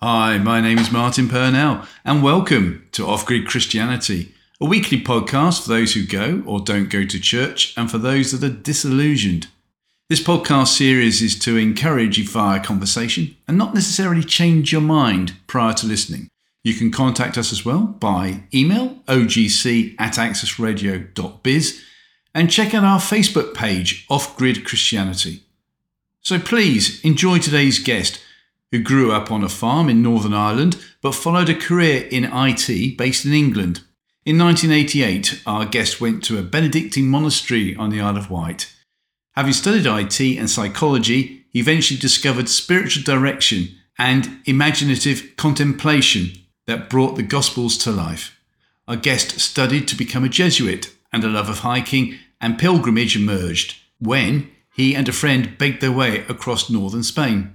Hi, my name is Martin Purnell, and welcome to Off Grid Christianity, a weekly podcast for those who go or don't go to church and for those that are disillusioned. This podcast series is to encourage you via conversation and not necessarily change your mind prior to listening. You can contact us as well by email ogc at accessradio.biz and check out our Facebook page, Off Grid Christianity. So please enjoy today's guest who grew up on a farm in Northern Ireland but followed a career in IT based in England. In 1988, our guest went to a Benedictine monastery on the Isle of Wight. Having studied IT and psychology, he eventually discovered spiritual direction and imaginative contemplation that brought the Gospels to life. Our guest studied to become a Jesuit, and a love of hiking and pilgrimage emerged when he and a friend begged their way across northern Spain.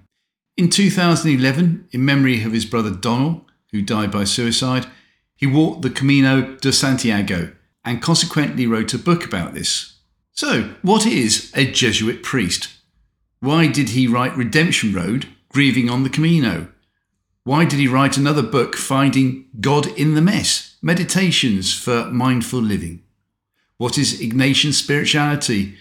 In 2011, in memory of his brother Donal, who died by suicide, he walked the Camino de Santiago and consequently wrote a book about this. So, what is a Jesuit priest? Why did he write Redemption Road, Grieving on the Camino? Why did he write another book, Finding God in the Mess, Meditations for Mindful Living? What is Ignatian spirituality?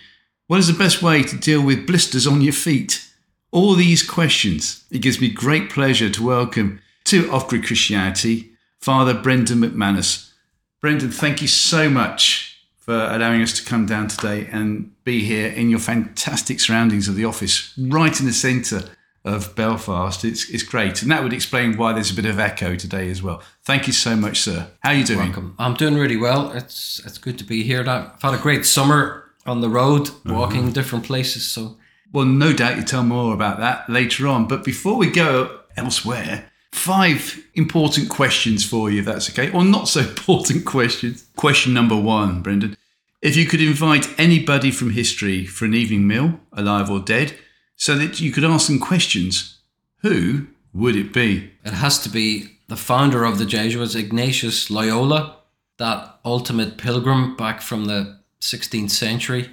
What is the best way to deal with blisters on your feet? All these questions, it gives me great pleasure to welcome to Off Grid Christianity Father Brendan McManus. Brendan, thank you so much for allowing us to come down today and be here in your fantastic surroundings of the office, right in the centre of Belfast. It's, it's great. And that would explain why there's a bit of echo today as well. Thank you so much, sir. How are you doing? Welcome. I'm doing really well. It's it's good to be here. I've had a great summer on the road, walking mm-hmm. different places. So well, no doubt you'll tell more about that later on. But before we go elsewhere, five important questions for you, if that's okay, or not so important questions. Question number one, Brendan. If you could invite anybody from history for an evening meal, alive or dead, so that you could ask them questions, who would it be? It has to be the founder of the Jesuits, Ignatius Loyola, that ultimate pilgrim back from the 16th century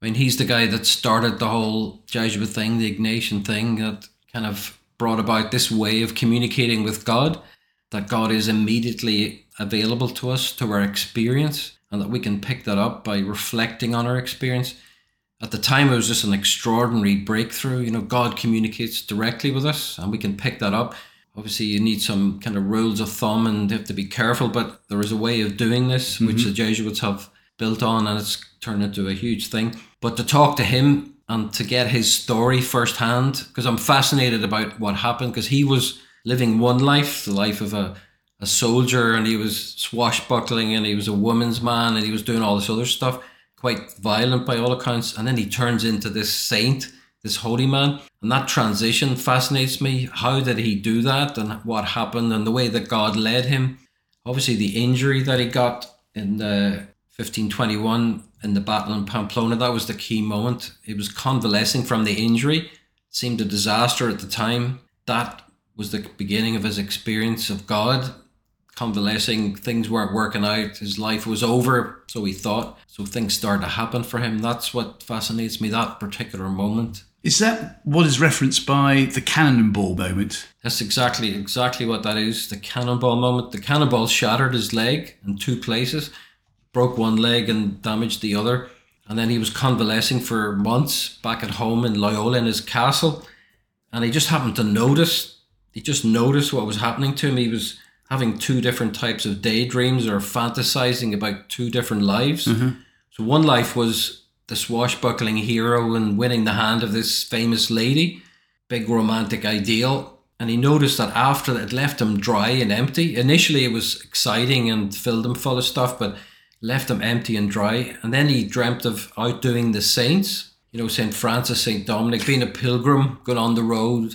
I mean, he's the guy that started the whole Jesuit thing, the Ignatian thing, that kind of brought about this way of communicating with God, that God is immediately available to us, to our experience, and that we can pick that up by reflecting on our experience. At the time, it was just an extraordinary breakthrough. You know, God communicates directly with us, and we can pick that up. Obviously, you need some kind of rules of thumb and you have to be careful, but there is a way of doing this, mm-hmm. which the Jesuits have built on, and it's turned into a huge thing. But to talk to him and to get his story firsthand, because I'm fascinated about what happened, because he was living one life, the life of a, a soldier, and he was swashbuckling, and he was a woman's man, and he was doing all this other stuff, quite violent by all accounts. And then he turns into this saint, this holy man. And that transition fascinates me. How did he do that, and what happened, and the way that God led him? Obviously, the injury that he got in the 1521 in the battle in Pamplona. That was the key moment. He was convalescing from the injury. It seemed a disaster at the time. That was the beginning of his experience of God. Convalescing, things weren't working out. His life was over, so he thought. So things started to happen for him. That's what fascinates me, that particular moment. Is that what is referenced by the cannonball moment? That's exactly exactly what that is. The cannonball moment. The cannonball shattered his leg in two places broke one leg and damaged the other. And then he was convalescing for months back at home in Loyola in his castle. And he just happened to notice, he just noticed what was happening to him. He was having two different types of daydreams or fantasizing about two different lives. Mm-hmm. So one life was the swashbuckling hero and winning the hand of this famous lady, big romantic ideal. And he noticed that after that, it left him dry and empty. Initially, it was exciting and filled him full of stuff, but left him empty and dry. And then he dreamt of outdoing the saints, you know, St. Francis, St. Dominic, being a pilgrim, going on the road,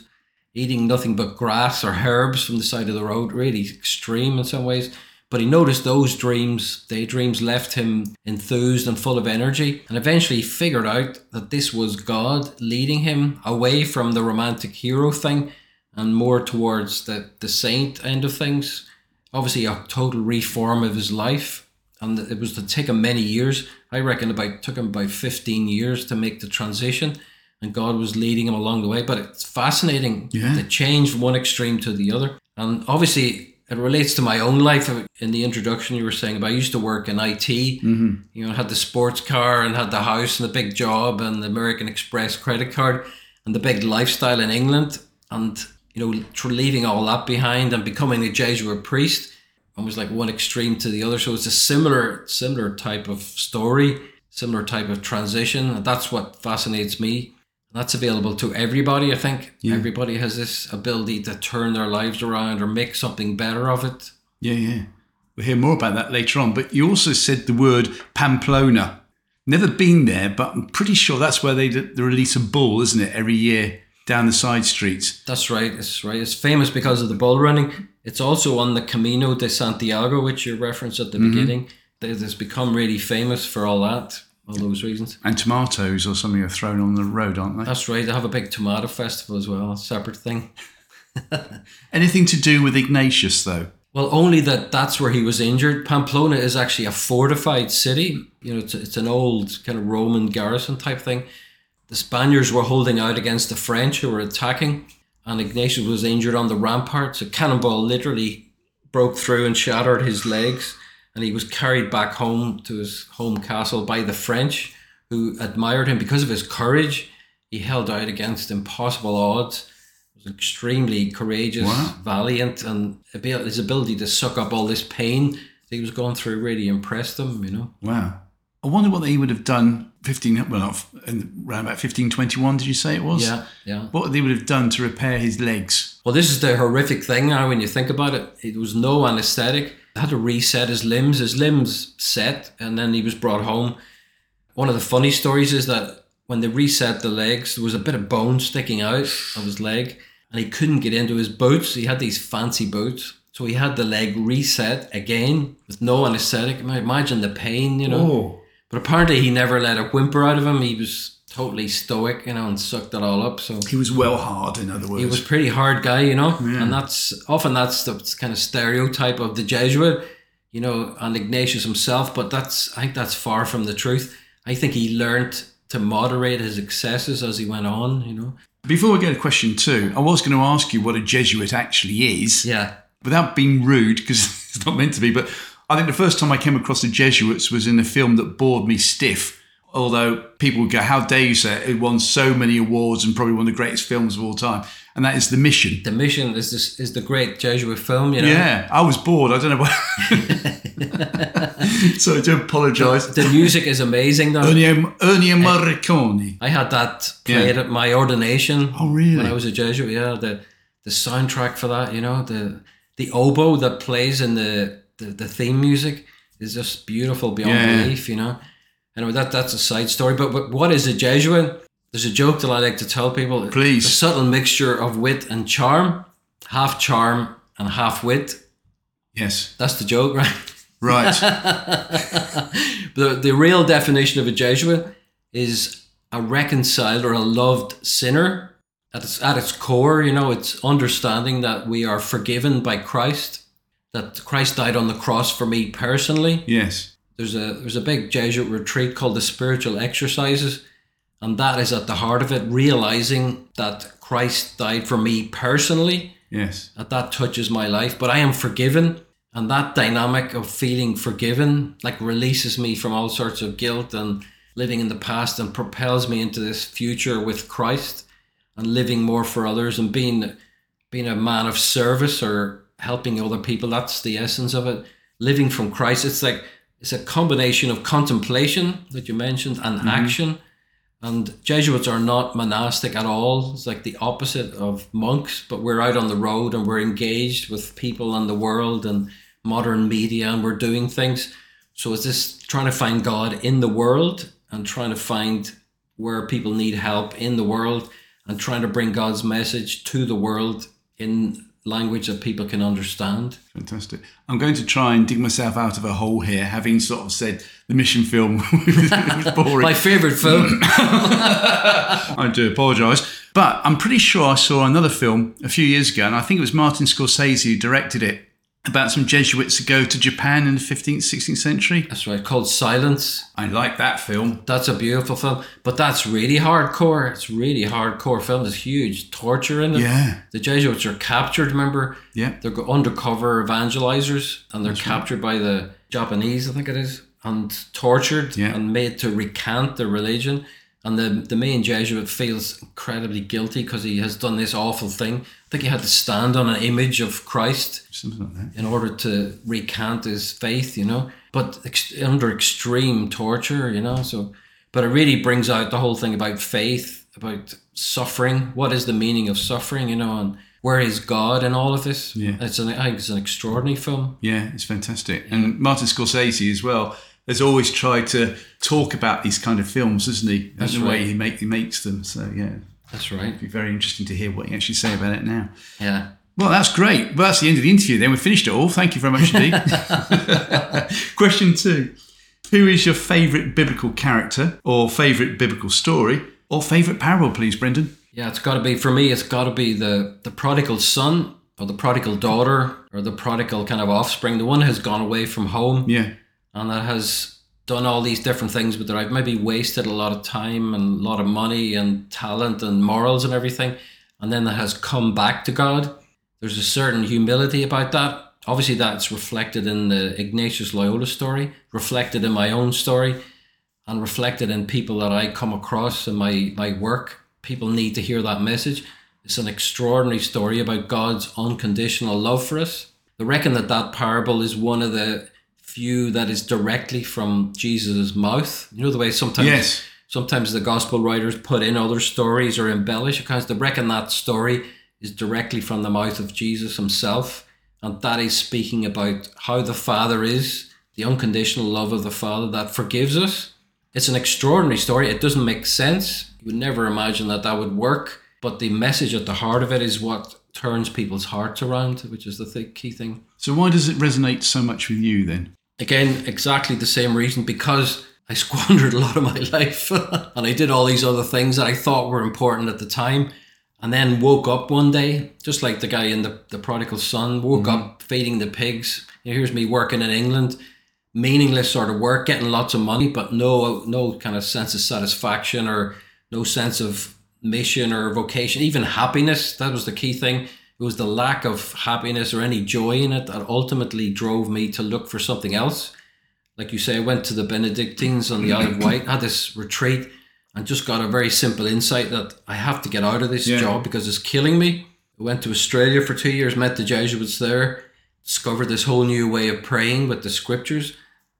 eating nothing but grass or herbs from the side of the road, really extreme in some ways. But he noticed those dreams, daydreams, left him enthused and full of energy. And eventually he figured out that this was God leading him away from the romantic hero thing and more towards the, the saint end of things. Obviously, a total reform of his life and it was to take him many years. I reckon about took him about fifteen years to make the transition. and God was leading him along the way. But it's fascinating Yeah. the change from one extreme to the other. And obviously, it relates to my own life. In the introduction, you were saying about I used to work in IT. Mm-hmm. You know, had the sports car and had the house and the big job and the American Express credit card and the big lifestyle in England. And you know, leaving all that behind and becoming a Jesuit priest almost like one extreme to the other. So it's a similar, similar type of story, similar type of transition. And that's what fascinates me. That's available to everybody. I think everybody has this ability to turn their lives around or make something better of it. Yeah, yeah. We'll hear more about that later on. But you also said the word Pamplona. Never been there, but I'm pretty sure that's where they, they release a bull, isn't it, every year down the side streets. That's right. It's right. It's famous because of the bull running. It's also on the Camino de Santiago, which you referenced at the mm-hmm. beginning. It has become really famous for all that, all those reasons. And tomatoes or something are thrown on the road, aren't they? That's right. They have a big tomato festival as well, a separate thing. Anything to do with Ignatius, though? Well, only that that's where he was injured. Pamplona is actually a fortified city. You know, it's, it's an old kind of Roman garrison type thing. The Spaniards were holding out against the French who were attacking, and Ignatius was injured on the ramparts. A cannonball literally broke through and shattered his legs, and he was carried back home to his home castle by the French, who admired him because of his courage. He held out against impossible odds. Was extremely courageous, Wow. valiant, and his ability to suck up all this pain that he was going through really impressed them. You know. Wow. I wonder what he would have done 15, well, not, around about 1521, did you say it was? Yeah, yeah. What they would have done to repair his legs. Well, this is the horrific thing now when you think about it. It was no anesthetic. They had to reset his limbs. His limbs set, and then he was brought home. One of the funny stories is that when they reset the legs, there was a bit of bone sticking out of his leg, and he couldn't get into his boots. He had these fancy boots. So he had the leg reset again with no anesthetic. Imagine the pain, you know. Oh. But apparently he never let a whimper out of him. He was totally stoic, you know, and sucked it all up. So He was well hard, in other words. he was a pretty hard guy, you know, and that's often that's the kind of stereotype of the Jesuit, you know, and Ignatius himself. But that's I think that's far from the truth. I think he learned to moderate his excesses as he went on, you know. Before we go to question two, I was going to ask you what a Jesuit actually is. Yeah, without being rude, because it's not meant to be, but I think the first time I came across the Jesuits was in a film that bored me stiff. Although people would go, How dare you say it? It won so many awards and probably one of the greatest films of all time. And that is The Mission. the mission is this is the great Jesuit film, you know. Yeah, I was bored. I don't know why. so I do apologise. The music is amazing though. Ennio, Ennio Morricone. I had that played Yeah. at my ordination. Oh, really? When I was a Jesuit, yeah. The the soundtrack for that, you know, the the oboe that plays in the the, the theme music is just beautiful beyond Yeah. belief, you know. Anyway, that that's a side story. But, but what is a Jesuit? There's a joke that I like to tell people. Please. A subtle mixture of wit and charm, half charm and half wit. Yes, That's the joke, right? right. the, the real definition of a Jesuit is a reconciled or a loved sinner. At its, at its core, you know, it's understanding that we are forgiven by Christ, that Christ died on the cross for me personally. yes, There's a there's a big Jesuit retreat called the Spiritual Exercises, and that is at the heart of it, realizing that Christ died for me personally yes. that that touches my life but i am forgiven and that dynamic of feeling forgiven like releases me from all sorts of guilt and living in the past and propels me into this future with christ and living more for others and being being a man of service or helping other people. That's the essence of it. Living from christ. It's like it's a combination of contemplation that you mentioned and mm-hmm. action. And Jesuits are not monastic at all. It's like the opposite of monks, but we're out on the road and we're engaged with people and the world and modern media and we're doing things. So it's just trying to find God in the world and trying to find where people need help in the world and trying to bring God's message to the world in language that people can understand. Fantastic. I'm going to try and dig myself out of a hole here, having sort of said the mission film was boring. My favorite film. I do apologise. But I'm pretty sure I saw another film a few years ago, and I think it was Martin Scorsese who directed it. About some Jesuits who go to Japan in the 15th, 16th century. That's right, called Silence. I like that film. That's a beautiful film, but that's really hardcore. It's really hardcore film. There's huge torture in it. Yeah. The Jesuits are captured, remember? Yeah. They're undercover evangelizers and they're captured by the Japanese, I think it is, and tortured Yeah. and made to recant their religion. And the, the main Jesuit feels incredibly guilty because he has done this awful thing. I think he had to stand on an image of Christ like in order to recant his faith, you know, but ex- under extreme torture, you know. So, but it really brings out the whole thing about faith, about suffering. What is the meaning of suffering, you know, and where is God in all of this? Yeah. it's an I think it's an extraordinary film. Yeah, it's fantastic. And Martin Scorsese as well has always tried to talk about these kind of films, isn't he? That's the way he, make, he makes them. So, yeah, That's right. it'd be very interesting to hear what you actually say about it now. Yeah. Well, that's great. Well, that's the end of the interview then. we've finished it all. Thank you very much indeed. Question two Who is your favourite biblical character or favourite biblical story or favourite parable, please, Brendan? Yeah, it's got to be for me. It's got to be the the prodigal son or the prodigal daughter or the prodigal kind of offspring. The one who has gone away from home. Yeah. And that has done all these different things, but that I've maybe wasted a lot of time and a lot of money and talent and morals and everything, and then that has come back to God. There's a certain humility about that. Obviously, that's reflected in the Ignatius Loyola story, reflected in my own story, and reflected in people that I come across in my, my work. People need to hear that message. It's an extraordinary story about God's unconditional love for us. I reckon that that parable is one of the few that is directly from Jesus' mouth. You know the way sometimes Yes. sometimes the gospel writers put in other stories or embellish because they reckon that story is directly from the mouth of Jesus himself. And that is speaking about how the Father is, the unconditional love of the Father that forgives us. It's an extraordinary story. It doesn't make sense. You would never imagine that that would work. But the message at the heart of it is what turns people's hearts around, which is the th- key thing. So, why does it resonate so much with you then? Again, exactly the same reason because I squandered a lot of my life and I did all these other things that I thought were important at the time. And then woke up one day, just like the guy in the, the prodigal son, woke mm-hmm. up feeding the pigs. You know, here's me working in England, meaningless sort of work, getting lots of money, but no no kind of sense of satisfaction or no sense of mission or vocation, even happiness. That was the key thing. It was the lack of happiness or any joy in it that ultimately drove me to look for something else. Like you say, I went to the Benedictines on the Isle of Wight, had this retreat, and just got a very simple insight that I have to get out of this Yeah. job because it's killing me. I went to Australia for two years, met the Jesuits there, discovered this whole new way of praying with the scriptures.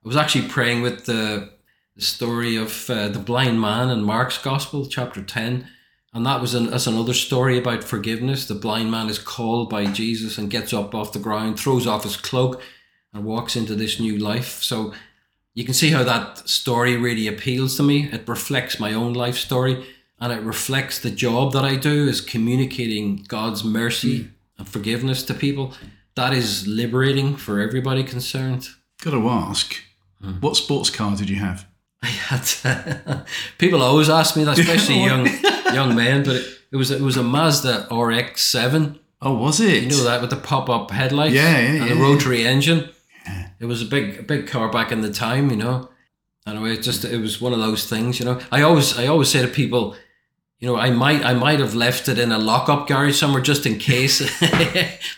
I was actually praying with the, the story of uh, the blind man in Mark's Gospel, chapter 10. And that was an, that's another story about forgiveness. The blind man is called by Jesus and gets up off the ground, throws off his cloak, and walks into this new life. So you can see how that story really appeals to me. It reflects my own life story and it reflects the job that I do is communicating God's mercy hmm. and forgiveness to people. That is liberating for everybody concerned. Got to ask, hmm. what sports car did you have? I had people always ask me that, especially young young men, but it, it was it was a Mazda RX seven. Oh, was it? You know that with the pop up headlights, Yeah, yeah, and the yeah. rotary engine. It was a big a big car back in the time, you know. Anyway, it just it was one of those things, you know. I always I always say to people, you know, I might I might have left it in a lockup garage somewhere just in case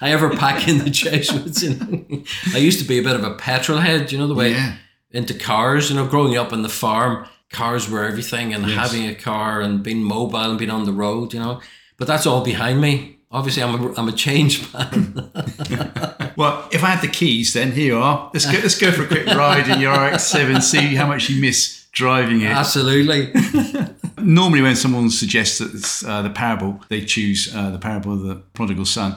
I ever pack in the Jesuits. You know? I used to be a bit of a petrol head, you know, the way Yeah. Into cars. You know, growing up on the farm, cars were everything, and Yes. having a car and being mobile and being on the road. You know, but that's all behind me. Obviously, I'm a, I'm a changed man. Well, if I had the keys, then here you are. Let's go. Let's go for a quick ride in your RX-7. See how much you miss driving it. Absolutely. Normally, when someone suggests that it's uh, the parable, they choose uh, the parable of the prodigal son.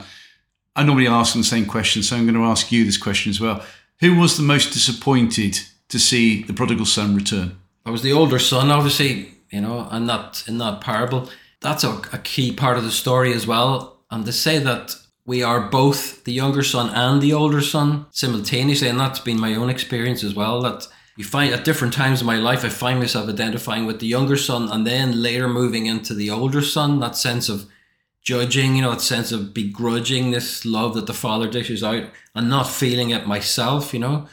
I normally ask them the same question, so I'm going to ask you this question as well. Who was the most disappointed to see the prodigal son return? I was the older son, obviously, you know, and that in that parable. That's a, a key part of the story as well. And to say that we are both the younger son and the older son simultaneously, and that's been my own experience as well. That you find at different times in my life, I find myself identifying with the younger son and then later moving into the older son, that sense of judging, you know, that sense of begrudging this love that the Father dishes out and not feeling it myself, you know.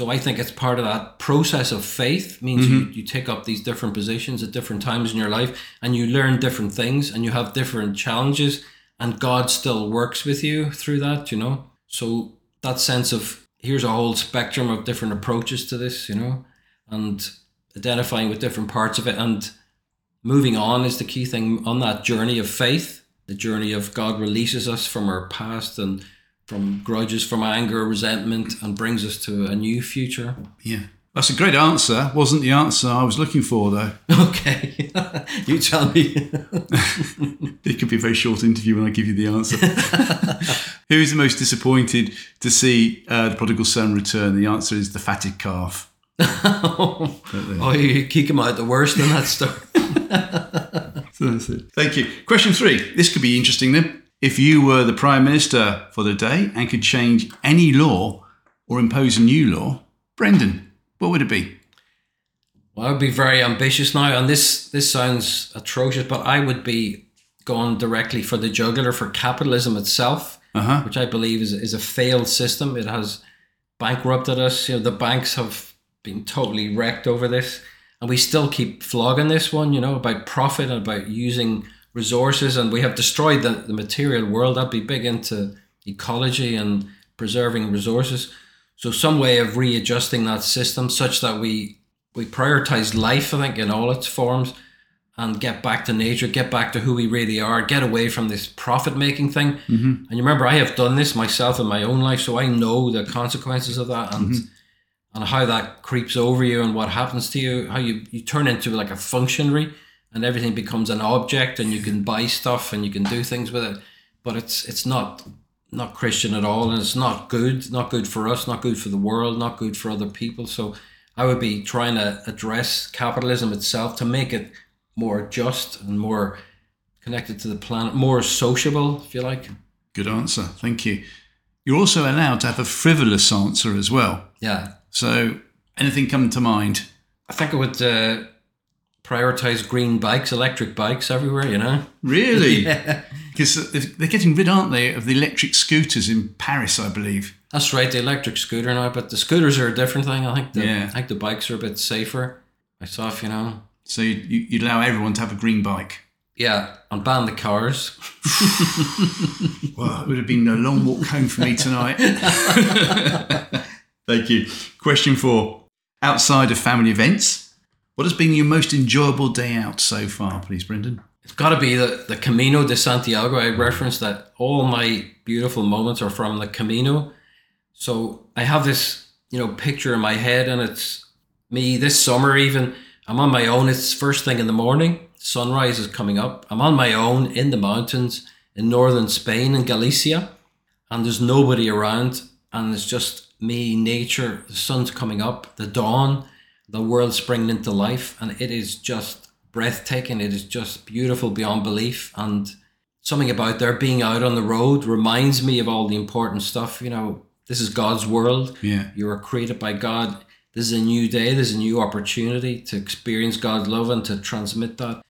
So I think it's part of that process of faith means you, mm-hmm. you take up these different positions at different times in your life and you learn different things and you have different challenges and God still works with you through that, you know. So that sense of here's a whole spectrum of different approaches to this, you know, and identifying with different parts of it and moving on is the key thing on that journey of faith, the journey of God releases us from our past and from grudges, from anger, resentment, and brings us to a new future. Yeah. That's a great answer. Wasn't the answer I was looking for, though. Okay, you tell me. It could be a very short interview when I give you the answer. Who is the most disappointed to see uh, the prodigal son return? The answer is the fatted calf. oh, you kick him out the worst in that story. So that's it. Thank you. Question three. This could be interesting then. If you were the Prime Minister for the day and could change any law or impose a new law, Brendan, what would it be? Well, I would be very ambitious now, and this this sounds atrocious, but I would be going directly for the jugular for capitalism itself, Uh-huh. which I believe is is a failed system. It has bankrupted us. You know, the banks have been totally wrecked over this, and we still keep flogging this one. You know, about profit and about using resources, and we have destroyed the, the material world. I'd be big into ecology and preserving resources. So some way of readjusting that system such that we we prioritize life, I think, in all its forms, and get back to nature, get back to who we really are, get away from this profit making thing. Mm-hmm. And you remember, I have done this myself in my own life, so I know the consequences of that and and how that creeps over you and what happens to you, how you you turn into like a functionary, and everything becomes an object, and you can buy stuff and you can do things with it, but it's it's not not Christian at all, and it's not good, not good for us, not good for the world, not good for other people. So I would be trying to address capitalism itself to make it more just and more connected to the planet, more sociable, if you like. Good answer. Thank you. You're also allowed to have a frivolous answer as well. Yeah, So, anything come to mind? I think I would uh, prioritize green bikes, electric bikes everywhere. You know. Really? Yeah. Because they're getting rid, aren't they, of the electric scooters in Paris, I believe. That's right, the electric scooter now, but the scooters are a different thing. I think the Yeah. I think the bikes are a bit safer. Myself, you know. So you, you, you'd allow everyone to have a green bike. Yeah, and ban the cars. Well, it would have been a long walk home for me tonight. Thank you. Question four. Outside of family events, what has been your most enjoyable day out so far, please, Brendan? It's got to be the, the Camino de Santiago. I referenced that all my beautiful moments are from the Camino. So I have this, you know, picture in my head, and it's me this summer. Even I'm on my own. It's first thing in the morning. Sunrise is coming up. I'm on my own in the mountains in northern Spain in Galicia, and there's nobody around, and it's just me, nature. The sun's coming up, the dawn, the world springing into life, and it is just breathtaking. It is just beautiful beyond belief. And something about there being out on the road reminds me of all the important stuff. You know, this is God's world. Yeah. You were created by God. This is a new day. This is a new opportunity to experience God's love and to transmit that.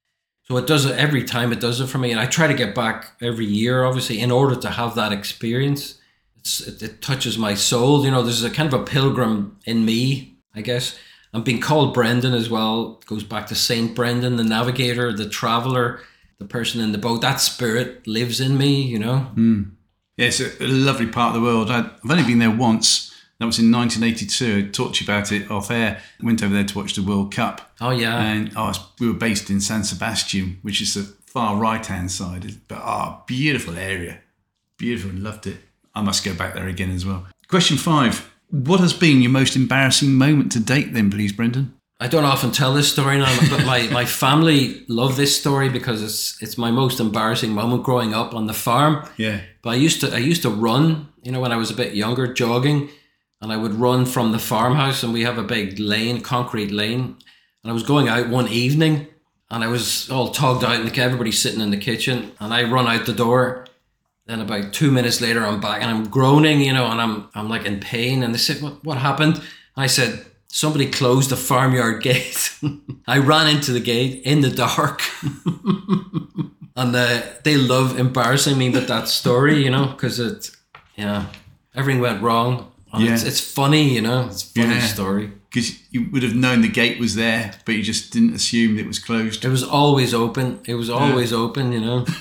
So it does it every time. It does it for me, and I try to get back every year, obviously, in order to have that experience. It's, it, it touches my soul. You know, there's a kind of a pilgrim in me, I guess. I'm being called Brendan as well. Goes back to Saint Brendan, the navigator, the traveler, the person in the boat. That spirit lives in me. You know. Yeah, it's a, lovely part of the world. I've only been there once. That was in 1982. I talked to you about it off air. I went over there to watch the World Cup. Oh yeah. And oh, we were based in San Sebastian, which is the far right hand side. But ah, beautiful area. Beautiful. And loved it. I must go back there again as well. Question five. What has been your most embarrassing moment to date, then, please, Brendan? I don't often tell this story now, but my, my family love this story because it's it's my most embarrassing moment growing up on the farm. Yeah. But I used to I used to run, you know, when I was a bit younger, jogging, and I would run from the farmhouse, and we have a big lane, concrete lane, and I was going out one evening, and I was all togged out, and everybody's sitting in the kitchen, and I run out the door. Then about two minutes later, I'm back, and I'm groaning, you know, and I'm I'm like in pain, and they said, "What what happened?" I said. Somebody closed the farmyard gate. I ran into the gate in the dark. and uh, they love embarrassing me with that story, you know, because it, yeah, everything went wrong. Yeah. it's, it's funny, you know, it's a funny Yeah. story. Because you would have known the gate was there, but you just didn't assume it was closed. It was always open. It was always open, you know.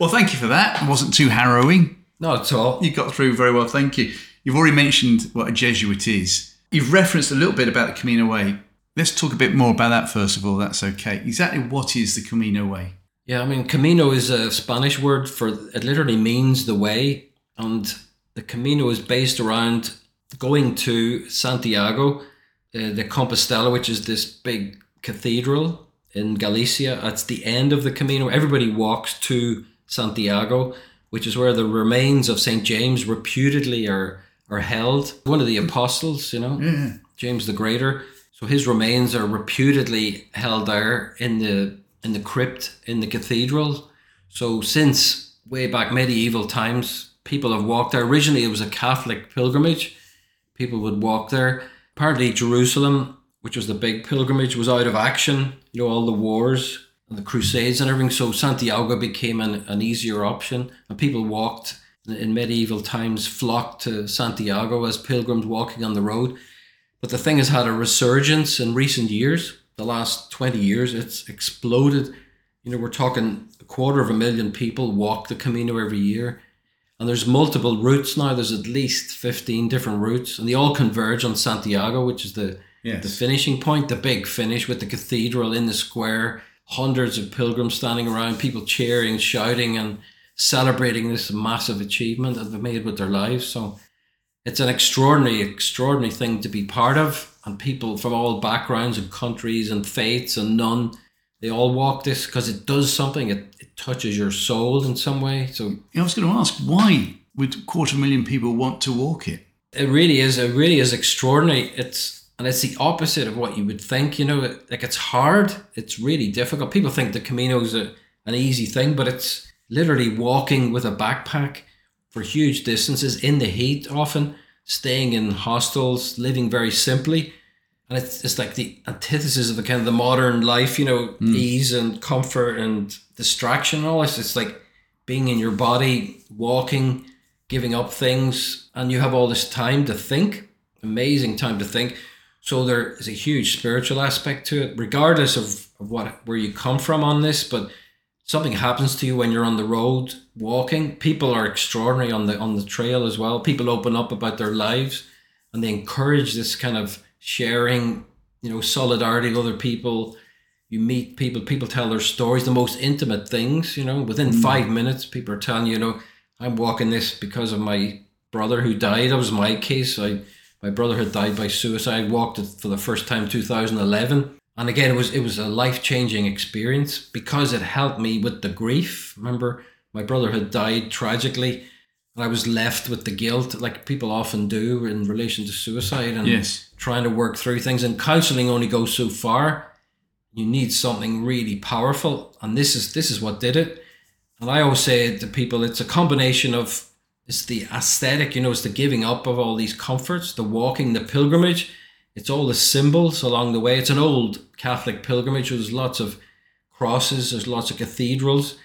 Well, thank you for that. It wasn't too harrowing. Not at all. You got through very well, thank you. You've already mentioned what a Jesuit is. You've referenced a little bit about the Camino Way. Let's talk a bit more about that first of all. That's okay. Exactly what is the Camino Way? Yeah, I mean, Camino is a Spanish word for it. Literally means the way, and the Camino is based around going to Santiago, uh, the Compostela, which is this big cathedral in Galicia. At the end of the Camino, everybody walks to Santiago, which is where the remains of Saint James reputedly are are held. One of the apostles, you know, Yeah. James the Greater. So his remains are reputedly held there in the in the crypt in the cathedral. So since way back medieval times, people have walked there. Originally, it was a Catholic pilgrimage. People would walk there. Apparently, Jerusalem, which was the big pilgrimage, was out of action. You know, all the wars the Crusades and everything. So Santiago became an, an easier option, and people walked in medieval times, flocked to Santiago as pilgrims walking on the road. But the thing has had a resurgence in recent years. The last 20 years, it's exploded. You know, we're talking a quarter of a million people walk the Camino every year. And there's multiple routes now. There's at least 15 different routes, and they all converge on Santiago, which is the, Yes. the finishing point, the big finish with the cathedral in the square, hundreds of pilgrims standing around, people cheering, shouting, and celebrating this massive achievement that they've made with their lives. So it's an extraordinary, extraordinary thing to be part of. And people from all backgrounds and countries and faiths and none, they all walk this because it does something. It, it touches your soul in some way. So I was going to ask, why would a quarter million people want to walk it? it really is. It really is extraordinary. It's and it's the opposite of what you would think. You know, like it's hard. It's really difficult. People think the Camino is a, an easy thing, but it's literally walking with a backpack for huge distances in the heat, often staying in hostels, living very simply. And it's, it's like the antithesis of the kind of the modern life, you know, hmm. ease and comfort and distraction and all this. It's like being in your body, walking, giving up things, and you have all this time to think. Amazing time to think. So there is a huge spiritual aspect to it, regardless of, of what where you come from on this. But something happens to you when you're on the road walking. People are extraordinary on the on the trail as well. People open up about their lives and they encourage this kind of sharing, you know, solidarity with other people. You meet people, people tell their stories, the most intimate things, you know, within mm. five minutes, people are telling you, you know, I'm walking this because of my brother who died. That was my case. I my brother had died by suicide. Walked it for the first time 2011. And again, it was it was a life changing experience because it helped me with the grief. Remember, my brother had died tragically, and I was left with the guilt, like people often do in relation to suicide, and Yes. trying to work through things. And counselling only goes so far. You need something really powerful, and this is this is what did it. And I always say to people, it's a combination of it's the aesthetic, you know, it's the giving up of all these comforts, the walking, the pilgrimage. It's all the symbols along the way. It's an old Catholic pilgrimage. There's lots of crosses, there's lots of cathedrals,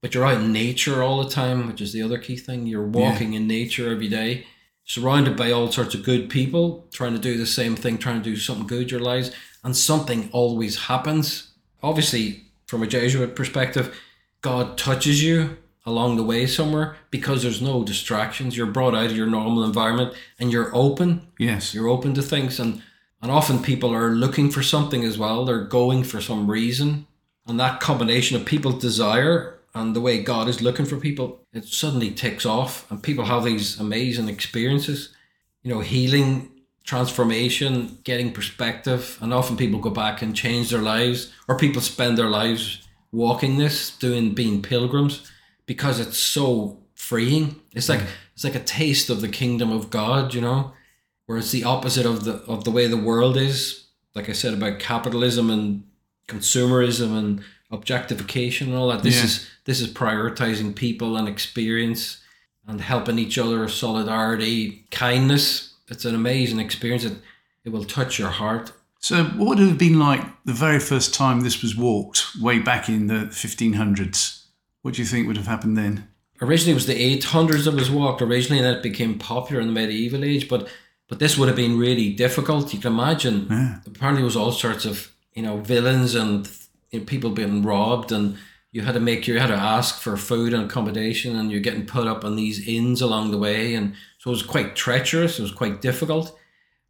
but you're out in nature all the time, which is the other key thing. You're walking in nature every day, surrounded by all sorts of good people, trying to do the same thing, trying to do something good in your lives, and something always happens. Obviously, from a Jesuit perspective, God touches you along the way somewhere because there's no distractions. You're brought out of your normal environment and you're open. Yes. You're open to things and and often people are looking for something as well. They're going for some reason. And that combination of people's desire and the way God is looking for people, it suddenly takes off and people have these amazing experiences. You know, healing, transformation, getting perspective, and often people go back and change their lives, or people spend their lives walking this, doing being pilgrims, because it's so freeing. It's like mm. it's like a taste of the kingdom of God, you know, where it's the opposite of the of the way the world is. Like I said about capitalism and consumerism and objectification and all that. This Yeah. is this is prioritizing people and experience and helping each other, solidarity, kindness. It's an amazing experience. It it will touch your heart. So, what would it have been like the very first time this was walked, way back in the 1500s? What do you think would have happened then? Originally, it was the 800s that was walked originally, and then it became popular in the medieval age. But but this would have been really difficult. You can imagine. Yeah. Apparently, it was all sorts of you know villains and you know, people being robbed, and you had to make you had to ask for food and accommodation, and you're getting put up on these inns along the way, and so it was quite treacherous. It was quite difficult,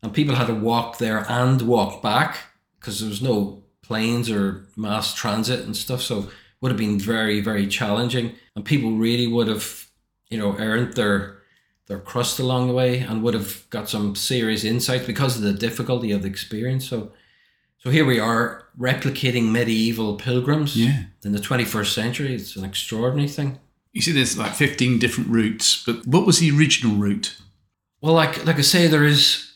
and people had to walk there and walk back because there was no planes or mass transit and stuff. So would have been very very challenging, and people really would have you know earned their their crust along the way and would have got some serious insight because of the difficulty of the experience. So, so here we are replicating medieval pilgrims Yeah. in the 21st century. It's an extraordinary thing. You see, there's like 15 different routes, but what was the original route? Well, like like I say, there is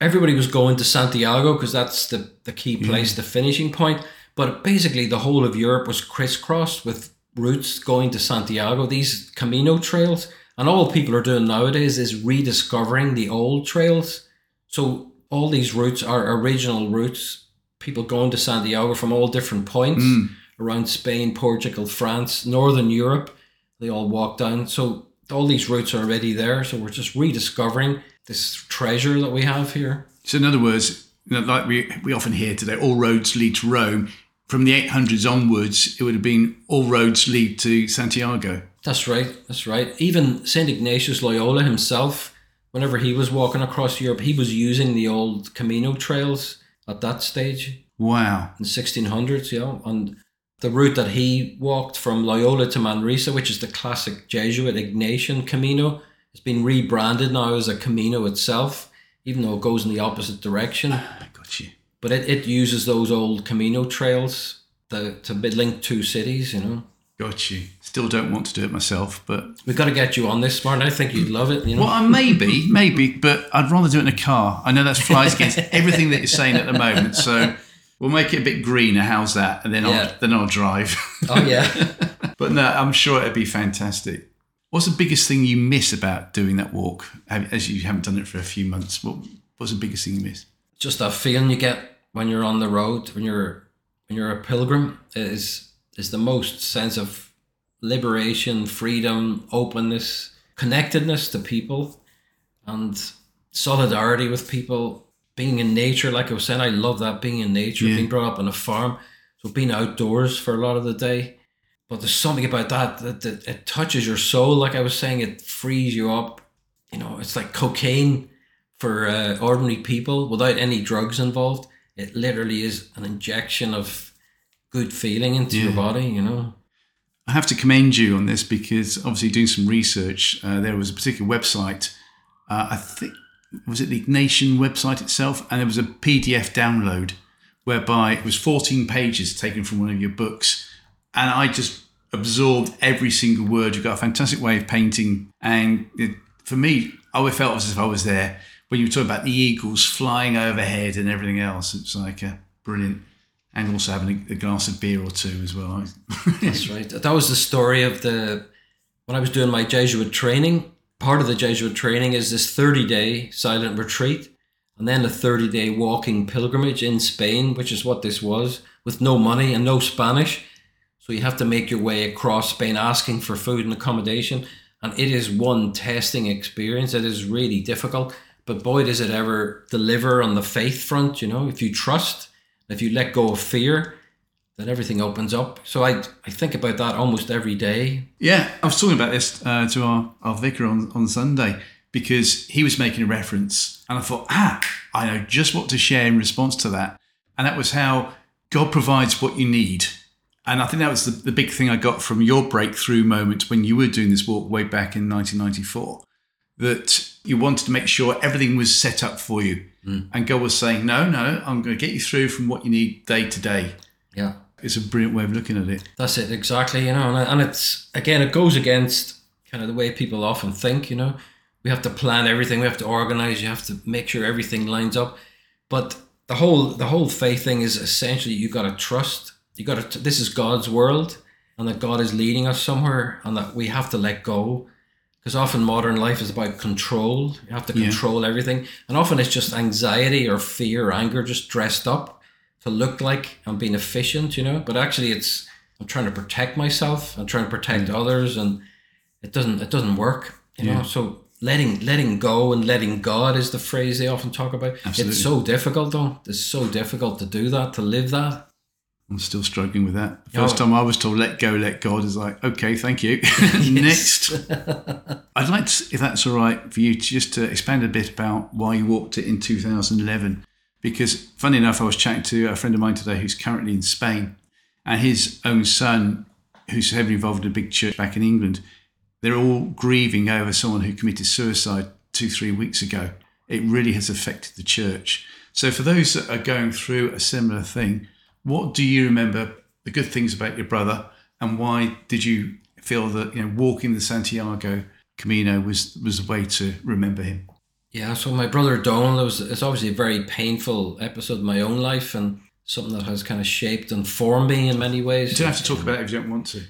everybody was going to Santiago because that's the the key place, the finishing point. But basically, the whole of Europe was crisscrossed with routes going to Santiago. These Camino trails, and all people are doing nowadays is rediscovering the old trails. So all these routes are original routes. People going to Santiago from all different points hmm. around Spain, Portugal, France, Northern Europe. They all walk down. So all these routes are already there. So we're just rediscovering this treasure that we have here. So, in other words, like we, we often hear today, all roads lead to Rome. From the 800s onwards, it would have been all roads lead to Santiago. That's right. That's right. Even St. Ignatius Loyola himself, whenever he was walking across Europe, he was using the old Camino trails at that stage Wow. in the 1600s, yeah. and the route that he walked from Loyola to Manresa, which is the classic Jesuit Ignatian Camino, has been rebranded now as a Camino itself, even though it goes in the opposite direction. Ah, I got you. But it, it uses those old Camino trails to, to link two cities, you know. Got you. Still don't want to do it myself, but We've got to get you on this, Martin. I think you'd love it, you know. well, I maybe, maybe, but I'd rather do it in a car. I know that flies against everything that you're saying at the moment, so we'll make it a bit greener. How's that? And then Yeah. I'll then I'll drive. Oh, yeah. but no, I'm sure it'd be fantastic. What's the biggest thing you miss about doing that walk? As you haven't done it for a few months, what what's the biggest thing you miss? just that feeling you get when you're on the road when you're when you're a pilgrim is is the most sense of liberation freedom openness connectedness to people and solidarity with people being in nature like i was saying i love that being in nature Yeah. being brought up on a farm so being outdoors for a lot of the day but there's something about that that, that it touches your soul like i was saying it frees you up you know it's like cocaine for uh, ordinary people without any drugs involved. It literally is an injection of good feeling into your body, you know. I have to commend you on this because obviously doing some research, uh, there was a particular website. Uh, I think was it the Ignatian website itself, and there was a PDF download whereby it was 14 pages taken from one of your books, and I just absorbed every single word. You've got a fantastic way of painting, and it, for me, I always felt as if I was there when you talking about the eagles flying overhead and everything else. It's like a brilliant. And also having a, a glass of beer or two as well. That's right. That was the story of the when I was doing my Jesuit training. Part of the Jesuit training is this 30 day silent retreat and then a 30 day walking pilgrimage in Spain, which is what this was, with no money and no Spanish. So you have to make your way across Spain asking for food and accommodation. And it is one testing experience. It is really difficult. But boy, does it ever deliver on the faith front, you know, if you trust, if you let go of fear, then everything opens up. So I, I think about that almost every day. Yeah, I was talking about this uh, to our, our vicar on, on Sunday because he was making a reference, and I thought, ah, I know just what to share in response to that. And that was how God provides what you need. And I think that was the, the big thing I got from your breakthrough moment when you were doing this walk way back in 1994 that you wanted to make sure everything was set up for you. Hmm. And God was saying, no, no, I'm going to get you through from what you need day to day. Yeah, It's a brilliant way of looking at it. that's it exactly. You know, and, and it's again, it goes against kind of the way people often think. You know, we have to plan everything, we have to organize, you have to make sure everything lines up. But the whole the whole faith thing is essentially you got to trust. You got to. This is God's world, and that God is leading us somewhere, and that we have to let go. Because often modern life is about control. You have to Yeah. control everything, and often it's just anxiety or fear or anger just dressed up to look like I'm being efficient, you know. But actually, it's I'm trying to protect myself. I'm trying to protect mm. others, and it doesn't it doesn't work. You Yeah. know, so letting letting go and letting God is the phrase they often talk about. Absolutely. It's so difficult though. It's so difficult to do that, to live that. I'm still struggling with that. The Oh. first time I was told let go, let God is like, okay, thank you. Next. I'd like to, if that's all right for you, to just to expand a bit about why you walked it in 2011. Because funny enough, I was chatting to a friend of mine today who's currently in Spain, and his own son, who's heavily involved in a big church back in England, they're all grieving over someone who committed suicide two, three weeks ago. It really has affected the church. So, for those that are going through a similar thing, what do you remember the good things about your brother, and why did you feel that you know walking the Santiago Camino was was a way to remember him? Yeah, so my brother Donal, it was it's obviously a very painful episode in my own life and something that has kind of shaped and formed me in many ways. You don't have to talk about it if you don't want to.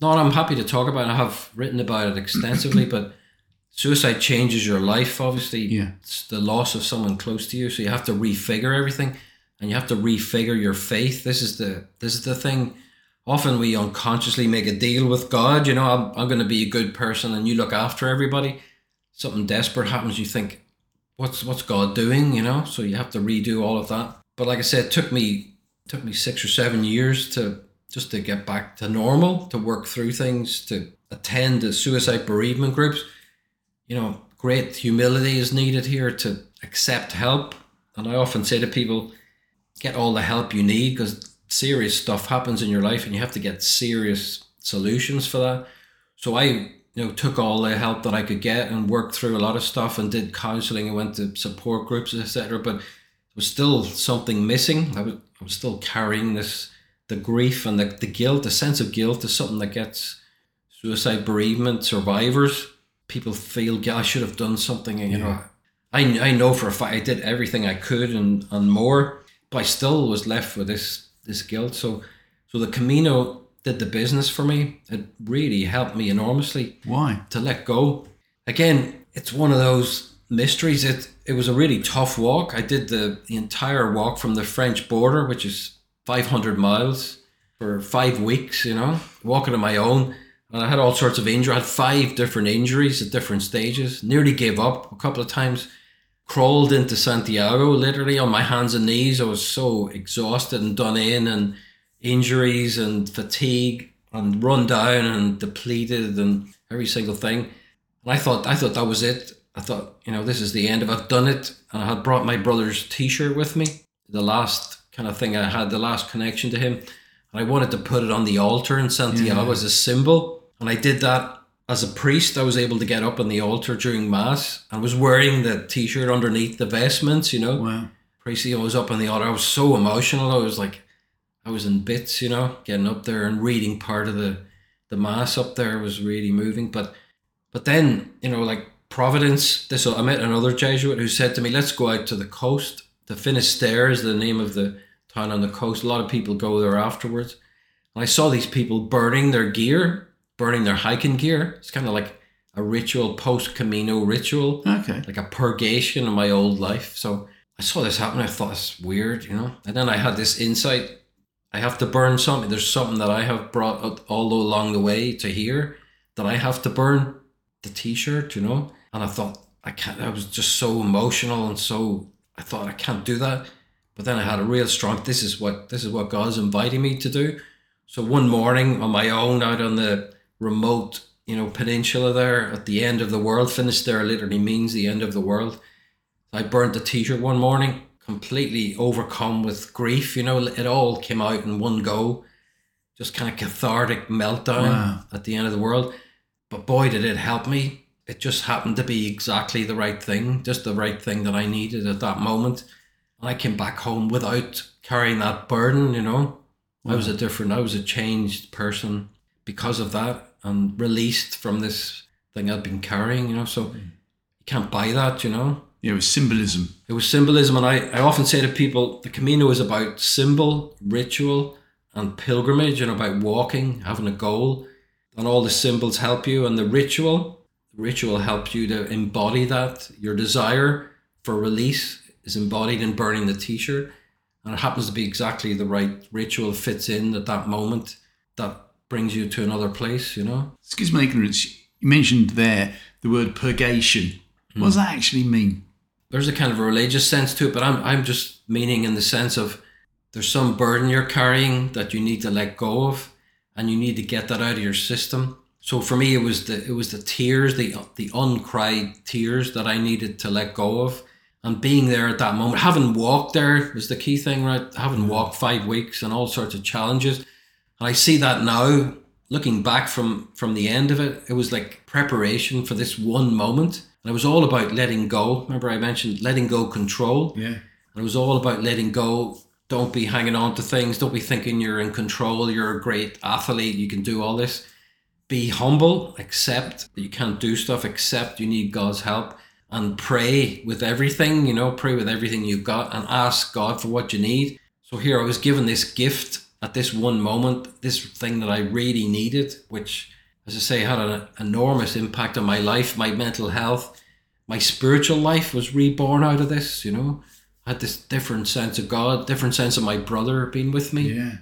No, I'm happy to talk about it. I have written about it extensively, but suicide changes your life, obviously. Yeah. It's the loss of someone close to you. So you have to refigure everything and you have to refigure your faith. This is the this is the thing. Often we unconsciously make a deal with God, you know, I'm, I'm going to be a good person and you look after everybody. Something desperate happens, you think, what's what's God doing, you know? So you have to redo all of that. But like I said, it took me took me six or seven years to just to get back to normal, to work through things, to attend the suicide bereavement groups. You know, great humility is needed here to accept help. And I often say to people, get all the help you need because serious stuff happens in your life and you have to get serious solutions for that. So I, you know, took all the help that I could get and worked through a lot of stuff and did counseling and went to support groups, etc. But there was still something missing. I was, I was still carrying this the grief and the, the guilt, the sense of guilt is something that gets suicide bereavement survivors. People feel, yeah, I should have done something. And, you know, I, I know for a fact I did everything I could and, and more, but I still was left with this this guilt. So so the Camino did the business for me. It really helped me enormously Why? to let go. Again, it's one of those mysteries. It it was a really tough walk. I did the, the entire walk from the French border, which is 500 miles, for five weeks, you know, walking on my own. And I had all sorts of injuries. I had five different injuries at different stages. Nearly gave up a couple of times. Crawled into Santiago literally on my hands and knees. I was so exhausted and done in, and injuries and fatigue and run down and depleted and every single thing. And I thought I thought that was it. I thought, you know, this is the end of it. I've done it. And I had brought my brother's t-shirt with me. The last kind of thing I had, the last connection to him. And I wanted to put it on the altar in Santiago Yeah. as a symbol. And I did that as a priest. I was able to get up on the altar during mass. I was wearing the t-shirt underneath the vestments, you know Wow. priest, I was up on the altar. I was so emotional. I was like, I was in bits, you know, getting up there and reading part of the the mass up there was really moving. But but then you know, like Providence. This I met another Jesuit who said to me, "Let's go out to the coast. The Finisterre is the name of the town on the coast. A lot of people go there afterwards." And I saw these people burning their gear, burning their hiking gear. It's kind of like a ritual, post Camino ritual Okay. like a purgation of my old life. So I saw this happen. I thought it's weird, you know. And then I had this insight: I have to burn something. There's something that I have brought all along the way to here that I have to burn. The T-shirt, you know. And I thought I can't. I was just so emotional and so. I thought I can't do that. But then I had a real strong. This is what this is what God's inviting me to do. So one morning on my own, out on the remote, you know, peninsula there at the end of the world. Finisterre literally means the end of the world. I burnt the t-shirt one morning, completely overcome with grief. You know, it all came out in one go. Just kind of cathartic meltdown Wow. at the end of the world. But boy, did it help me. It just happened to be exactly the right thing, just the right thing that I needed at that moment. And I came back home without carrying that burden, you know. I was a different, I was a changed person because of that and released from this thing I'd been carrying, you know. So mm. you can't buy that, you know. Yeah, it was symbolism. It was symbolism, and I, I often say to people, the Camino is about symbol, ritual, and pilgrimage, and about walking, having a goal, and all the symbols help you, and the ritual, the ritual helps you to embody that. Your desire for release is embodied in burning the T-shirt, and it happens to be exactly the right ritual fits in at that moment. that brings you to another place, you know. Excuse my ignorance. You mentioned there the word purgation. What does hmm. that actually mean? There's a kind of a religious sense to it, but I'm I'm just meaning in the sense of there's some burden you're carrying that you need to let go of, and you need to get that out of your system. So for me, it was the it was the tears, the the uncried tears that I needed to let go of, and being there at that moment, having walked there is the key thing, right? Having hmm. walked five weeks and all sorts of challenges, I see that now, looking back from from the end of it, it was like preparation for this one moment, and it was all about letting go. Remember, I mentioned letting go control. Yeah. And it was all about letting go. Don't be hanging on to things. Don't be thinking you're in control. You're a great athlete. You can do all this. Be humble. Accept that you can't do stuff. Accept you need God's help. And pray with everything, you know, pray with everything you've got and ask God for what you need. So here I was given this gift at this one moment, this thing that I really needed, which, as I say, had an enormous impact on my life, my mental health, my spiritual life was reborn out of this, you know. I had this different sense of God, different sense of my brother being with me. Yeah.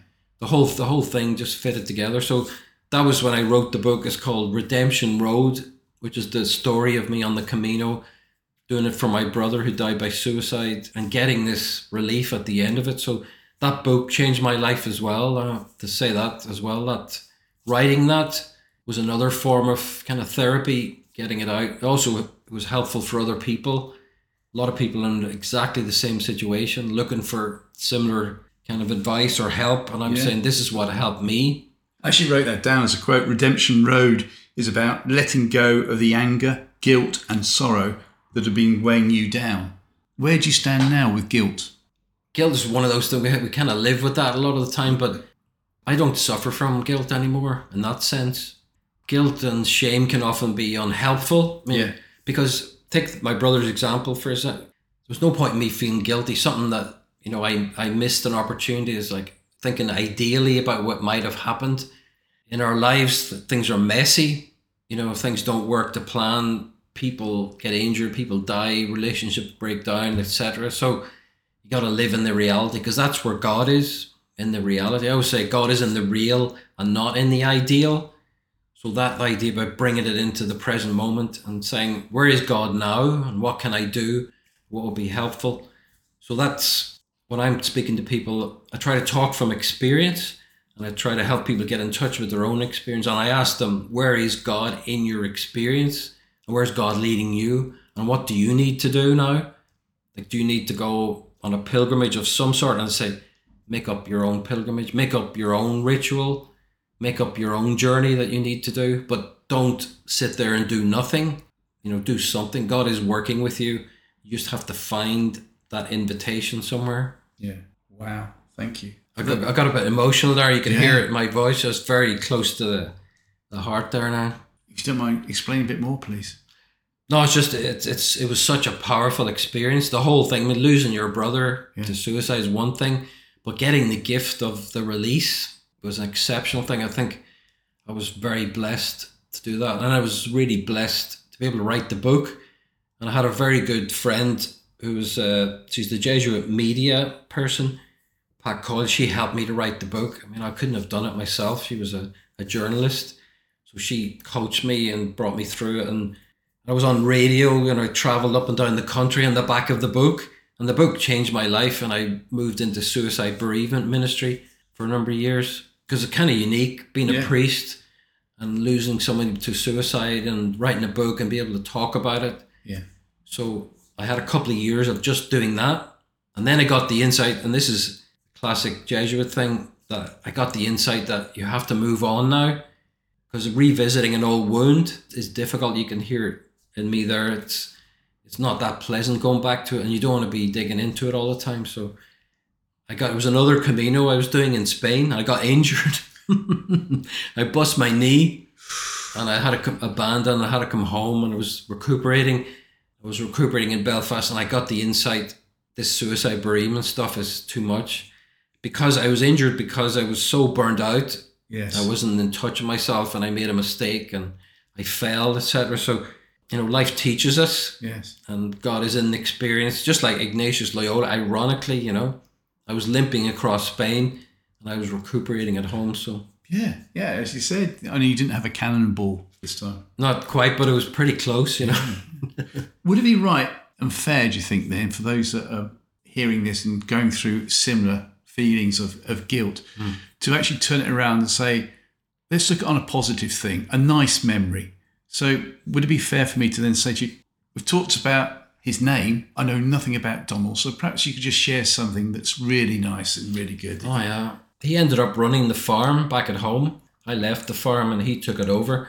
The whole the whole thing just fitted together. So that was when I wrote the book. It's called Redemption Road, which is the story of me on the Camino, doing it for my brother who died by suicide and getting this relief at the end of it. So that book changed my life as well. Uh, to say that as well, that writing that was another form of kind of therapy, getting it out. Also, it was helpful for other people. A lot of people in exactly the same situation, looking for similar kind of advice or help. And I'm Yeah. saying this is what helped me. I actually wrote that down as a quote. Redemption Road is about letting go of the anger, guilt, and sorrow that have been weighing you down. Where do you stand now with guilt? Guilt is one of those things we, we kind of live with that a lot of the time, but I don't suffer from guilt anymore in that sense. Guilt and shame can often be unhelpful. I mean, Yeah. Because take my brother's example for a second. There's no point in me feeling guilty. Something that you know I I missed an opportunity is like thinking ideally about what might have happened in our lives. Things are messy. You know, things don't work to plan, people get injured, people die, relationships break down, etc. So you got to live in the reality because that's where God is in the reality. I always say God is in the real and not in the ideal. So that idea about bringing it into the present moment and saying, where is God now and what can I do? What will be helpful? So that's when I'm speaking to people, I try to talk from experience and I try to help people get in touch with their own experience. And I ask them, where is God in your experience? And where's God leading you? And what do you need to do now? Like, do you need to go on a pilgrimage of some sort? And say, make up your own pilgrimage, make up your own ritual, make up your own journey that you need to do, but don't sit there and do nothing. You know, do something. God is working with you. You just have to find that invitation somewhere. Yeah. Wow. Thank you. I got, I got a bit emotional there. You can Yeah. hear it in my voice. Just very close to the, the heart there now. If you don't mind, explain a bit more, please. No, it's just it's it's it was such a powerful experience. The whole thing, mean, losing your brother Yeah. to suicide is one thing, but getting the gift of the release was an exceptional thing. I think I was very blessed to do that, and I was really blessed to be able to write the book. And I had a very good friend who was uh, she's the Jesuit media person, Pat Coyle. She helped me to write the book. I mean, I couldn't have done it myself. She was a, a journalist, so she coached me and brought me through it and. I was on radio and I traveled up and down the country on the back of the book. And the book changed my life. And I moved into suicide bereavement ministry for a number of years because it's kind of unique being Yeah. a priest and losing someone to suicide and writing a book and be able to talk about it. Yeah. So I had a couple of years of just doing that. And then I got the insight, and this is a classic Jesuit thing, that I got the insight that you have to move on now because revisiting an old wound is difficult. You can hear it in me there. It's it's not that pleasant going back to it, and you don't want to be digging into it all the time. So I got it was another Camino I was doing in Spain. I got injured. I bust my knee, and I had to abandon. I had to come home, and I was recuperating. I was recuperating in Belfast, and I got the insight: this suicide bereavement stuff is too much. Because I was injured, because I was so burned out, Yes. I wasn't in touch with myself and I made a mistake and I failed, etc. So, you know, life teaches us Yes. and God is in the experience. Just like Ignatius Loyola, ironically, you know, I was limping across Spain and I was recuperating at home. So Yeah, yeah. As you said, I know you didn't have a cannonball this time. Not quite, but it was pretty close, you know. Would it be right and fair, do you think, then, for those that are hearing this and going through similar feelings of, of guilt, Hmm. to actually turn it around and say, let's look on a positive thing, a nice memory. So, would it be fair for me to then say to you, we've talked about his name, I know nothing about Donal, so perhaps you could just share something that's really nice and really good. Oh yeah. He ended up running the farm back at home. I left the farm and he took it over.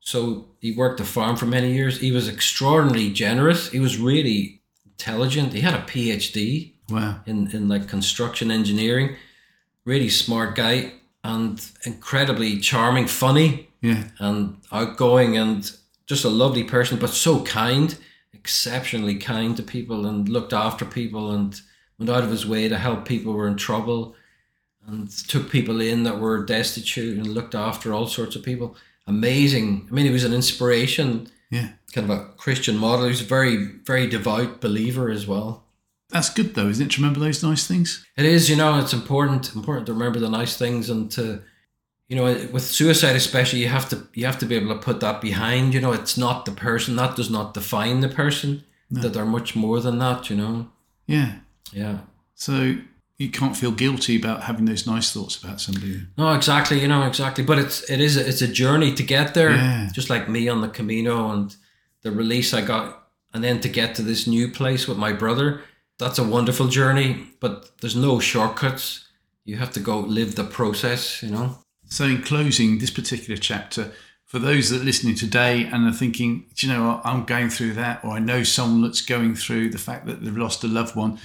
So he worked the farm for many years. He was extraordinarily generous. He was really intelligent. He had a PhD Wow. in, in like construction engineering. Really smart guy and incredibly charming, funny Yeah. and outgoing and just a lovely person, but so kind, exceptionally kind to people and looked after people and went out of his way to help people who were in trouble and took people in that were destitute and looked after all sorts of people. Amazing. I mean, he was an inspiration, Yeah. kind of a Christian model. He was a very, very devout believer as well. That's good though, isn't it? To remember those nice things. It is, you know, it's important important to remember the nice things and to you know, with suicide especially you have to you have to be able to put that behind, you know, it's not the person, that does not define the person. That they're much more than that, you know. Yeah. Yeah. So you can't feel guilty about having those nice thoughts about somebody. No, exactly, you know, exactly. But it's it is a, it's a journey to get there. Yeah. Just like me on the Camino and the release I got and then to get to this new place with my brother. That's a wonderful journey, but there's no shortcuts. You have to go live the process, you know. So, in closing this particular chapter, for those that are listening today and are thinking, do you know what, I'm going through that, or I know someone that's going through the fact that they've lost a loved one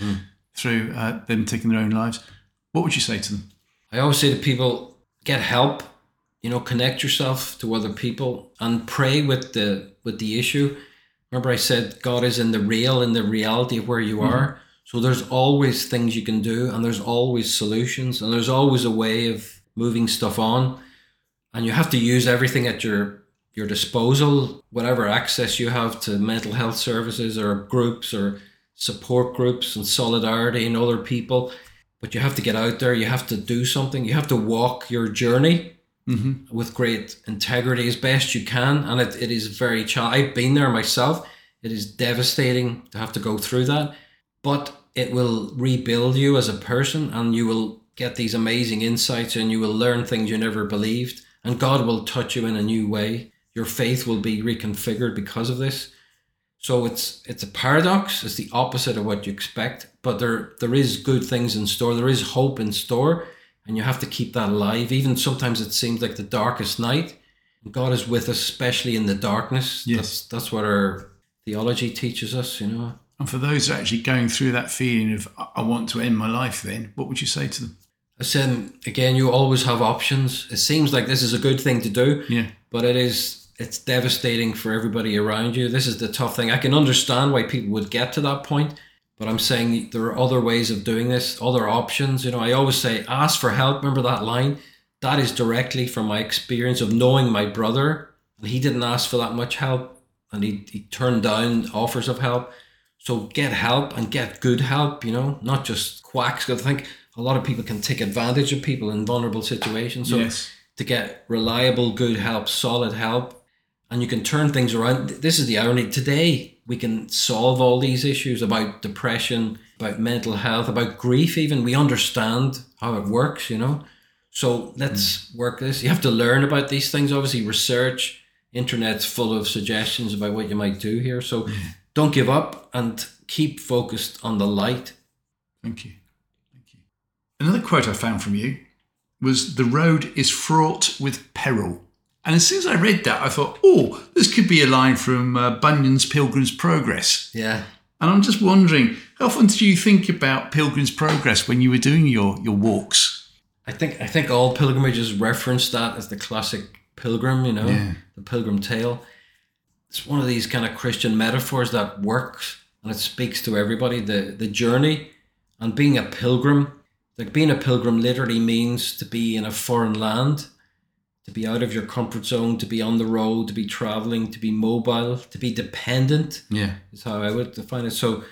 through uh, them taking their own lives, what would you say to them? I always say to people, get help. You know, connect yourself to other people and pray with the with the issue. Remember, I said God is in the real, in the reality of where you mm-hmm. are. So there's always things you can do, and there's always solutions, and there's always a way of moving stuff on. And you have to use everything at your your disposal, whatever access you have to mental health services or groups or support groups and solidarity and other people but you have to get out there you have to do something you have to walk your journey Mm-hmm. with great integrity as best you can and it, it is very cha- i've been there myself it is devastating to have to go through that but it will rebuild you as a person and you will get these amazing insights and you will learn things you never believed and god will touch you in a new way your faith will be reconfigured because of this so it's it's a paradox. It's the opposite of what you expect, but there there is good things in store. There is hope in store, and you have to keep that alive. Even sometimes it seems like the darkest night. God is with us, especially in the darkness. Yes. That's that's what our theology teaches us. You know. And for those actually going through that feeling of, I I want to end my life, then what would you say to them? I said again, you always have options. It seems like this is a good thing to do, Yeah. but it is it's devastating for everybody around you. This is the tough thing. I can understand why people would get to that point, but I'm saying there are other ways of doing this, other options. You know, I always say ask for help. Remember that line? That is directly from my experience of knowing my brother, and he didn't ask for that much help, and he, he turned down offers of help. So get help and get good help, you know, not just quacks. I think a lot of people can take advantage of people in vulnerable situations. So yes. to get reliable, good help, solid help, and you can turn things around. This is the irony. Today, we can solve all these issues about depression, about mental health, about grief, even. We understand how it works, you know? So let's hmm. work this. You have to learn about these things, obviously, research. Internet's full of suggestions about what you might do here. So hmm. don't give up and keep focused on the light. Thank you. Thank you. Another quote I found from you was The road is fraught with peril. And as soon as I read that, I thought, oh, this could be a line from uh, Bunyan's Pilgrim's Progress. Yeah. And I'm just wondering, how often did you think about Pilgrim's Progress when you were doing your, your walks? I think I think all pilgrimages reference that as the classic pilgrim, you know, Yeah. the pilgrim tale. It's one of these kind of Christian metaphors that works and it speaks to everybody. The the journey and being a pilgrim, like being a pilgrim literally means to be in a foreign land, to be out of your comfort zone, to be on the road, to be traveling, to be mobile, to be dependent Yeah. is how I would define it. So,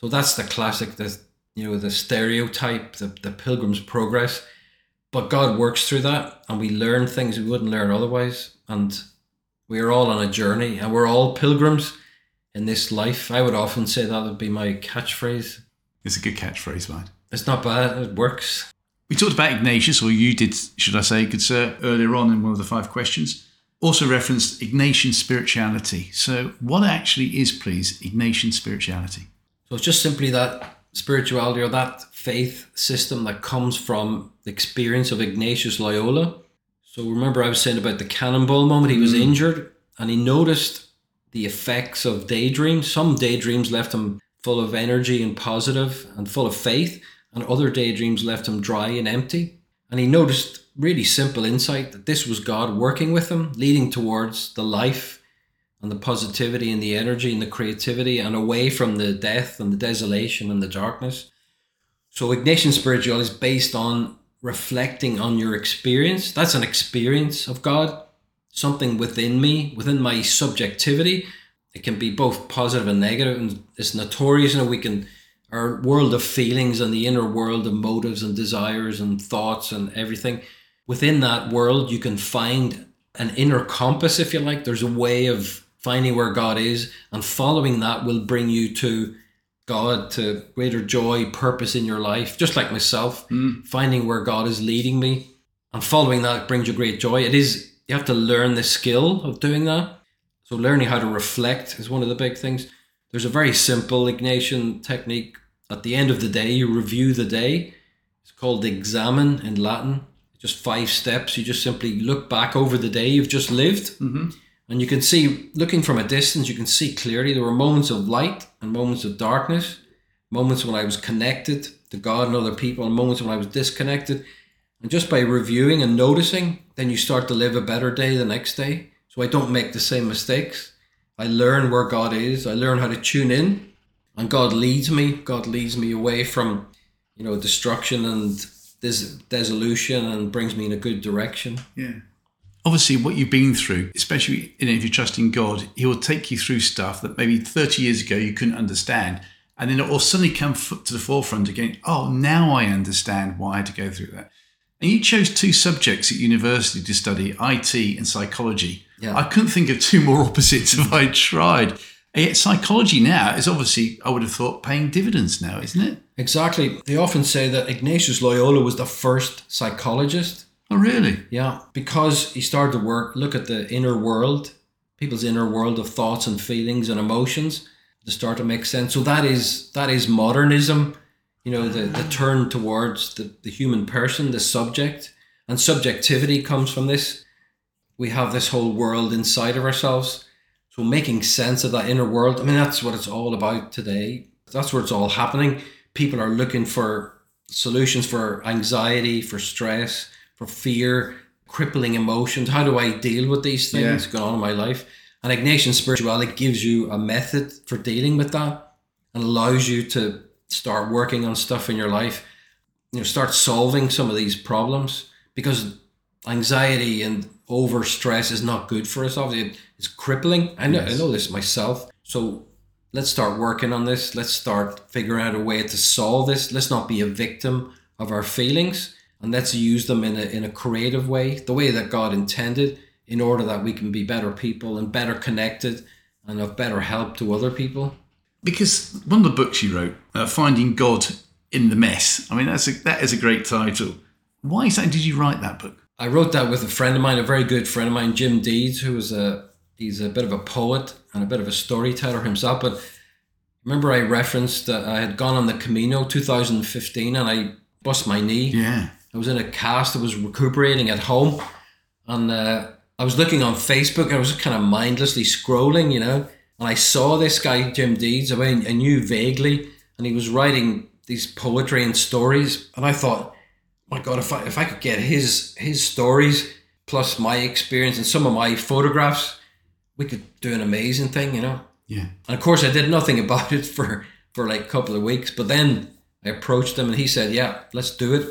so that's the classic, the you know, the stereotype, the, the Pilgrim's Progress. But God works through that, and we learn things we wouldn't learn otherwise. And we're all on a journey, and we're all pilgrims in this life. I would often say that would be my catchphrase. It's a good catchphrase, right? It's not bad, it works. We talked about Ignatius, or you did, should I say, good sir, earlier on in one of the five questions. Also referenced Ignatian spirituality. So, what actually is, please, Ignatian spirituality? So, it's just simply that spirituality or that faith system that comes from the experience of Ignatius Loyola. So, remember, I was saying about the cannonball moment, he was Mm. injured and he noticed the effects of daydreams. Some daydreams left him full of energy and positive and full of faith, and other daydreams left him dry and empty. And he noticed really simple insight that this was God working with him, leading towards the life and the positivity and the energy and the creativity and away from the death and the desolation and the darkness. So Ignatian spirituality is based on reflecting on your experience. That's an experience of God, something within me, within my subjectivity. It can be both positive and negative, and it's notorious. You know, we can our world of feelings and the inner world of motives and desires and thoughts and everything. Within that world, you can find an inner compass, if you like. There's a way of finding where God is, and following that will bring you to God, to greater joy, purpose in your life. Just like myself, hmm. finding where God is leading me and following that brings you great joy. It is, you have to learn the skill of doing that. So, learning how to reflect is one of the big things. There's a very simple Ignatian technique. At the end of the day, you review the day. It's called examen in Latin. Just five steps. You just simply look back over the day you've just lived. Mm-hmm. And you can see, looking from a distance, you can see clearly there were moments of light and moments of darkness, moments when I was connected to God and other people, and moments when I was disconnected. And just by reviewing and noticing, then you start to live a better day the next day. So I don't make the same mistakes. I learn where God is. I learn how to tune in, and God leads me. God leads me away from, you know, destruction and this dissolution, and brings me in a good direction. Yeah. Obviously, what you've been through, especially you know, if you're trusting God, He will take you through stuff that maybe 30 years ago you couldn't understand. And then it will suddenly come to the forefront again. Oh, now I understand why I had to go through that. And you chose two subjects at university to study IT and psychology. Yeah. I couldn't think of two more opposites if I tried. Yet, psychology now is obviously, I would have thought, paying dividends now, isn't it? Exactly. They often say that Ignatius Loyola was the first psychologist. Oh, really? Yeah, because he started to work, look at the inner world, people's inner world of thoughts and feelings and emotions to start to make sense. So that is that is modernism, you know, the, the turn towards the, the human person, the subject. And subjectivity comes from this. We have this whole world inside of ourselves. So making sense of that inner world, I mean, that's what it's all about today. That's where it's all happening. People are looking for solutions for anxiety, for stress, for fear, crippling emotions. How do I deal with these things Yeah. going on in my life? And Ignatian spirituality gives you a method for dealing with that and allows you to start working on stuff in your life. You know, start solving some of these problems because anxiety and over stress is not good for us. Obviously, it's crippling. I know, I know this myself. So let's start working on this. Let's start figuring out a way to solve this. Let's not be a victim of our feelings and let's use them in a, in a creative way, the way that God intended, in order that we can be better people and better connected and of better help to other people. because one of the books you wrote, uh, "Finding God in the Mess," I mean that's a, that is a great title. Why exactly did you write that book? I wrote that with a friend of mine, a very good friend of mine, Jim Deeds, who is a he's a bit of a poet and a bit of a storyteller himself. But remember, I referenced that I had gone on the Camino 2015 and I bust my knee. Yeah, I was in a cast. I was recuperating at home, and uh, I was looking on Facebook. I was kind of mindlessly scrolling, you know, and I saw this guy Jim Deeds. I mean, I knew vaguely, and he was writing these poetry and stories, and I thought, my God, if I if I could get his his stories plus my experience and some of my photographs, we could do an amazing thing, you know. yeah, And of course, I did nothing about it for for like a couple of weeks. But then I approached him, and he said, "Yeah, let's do it."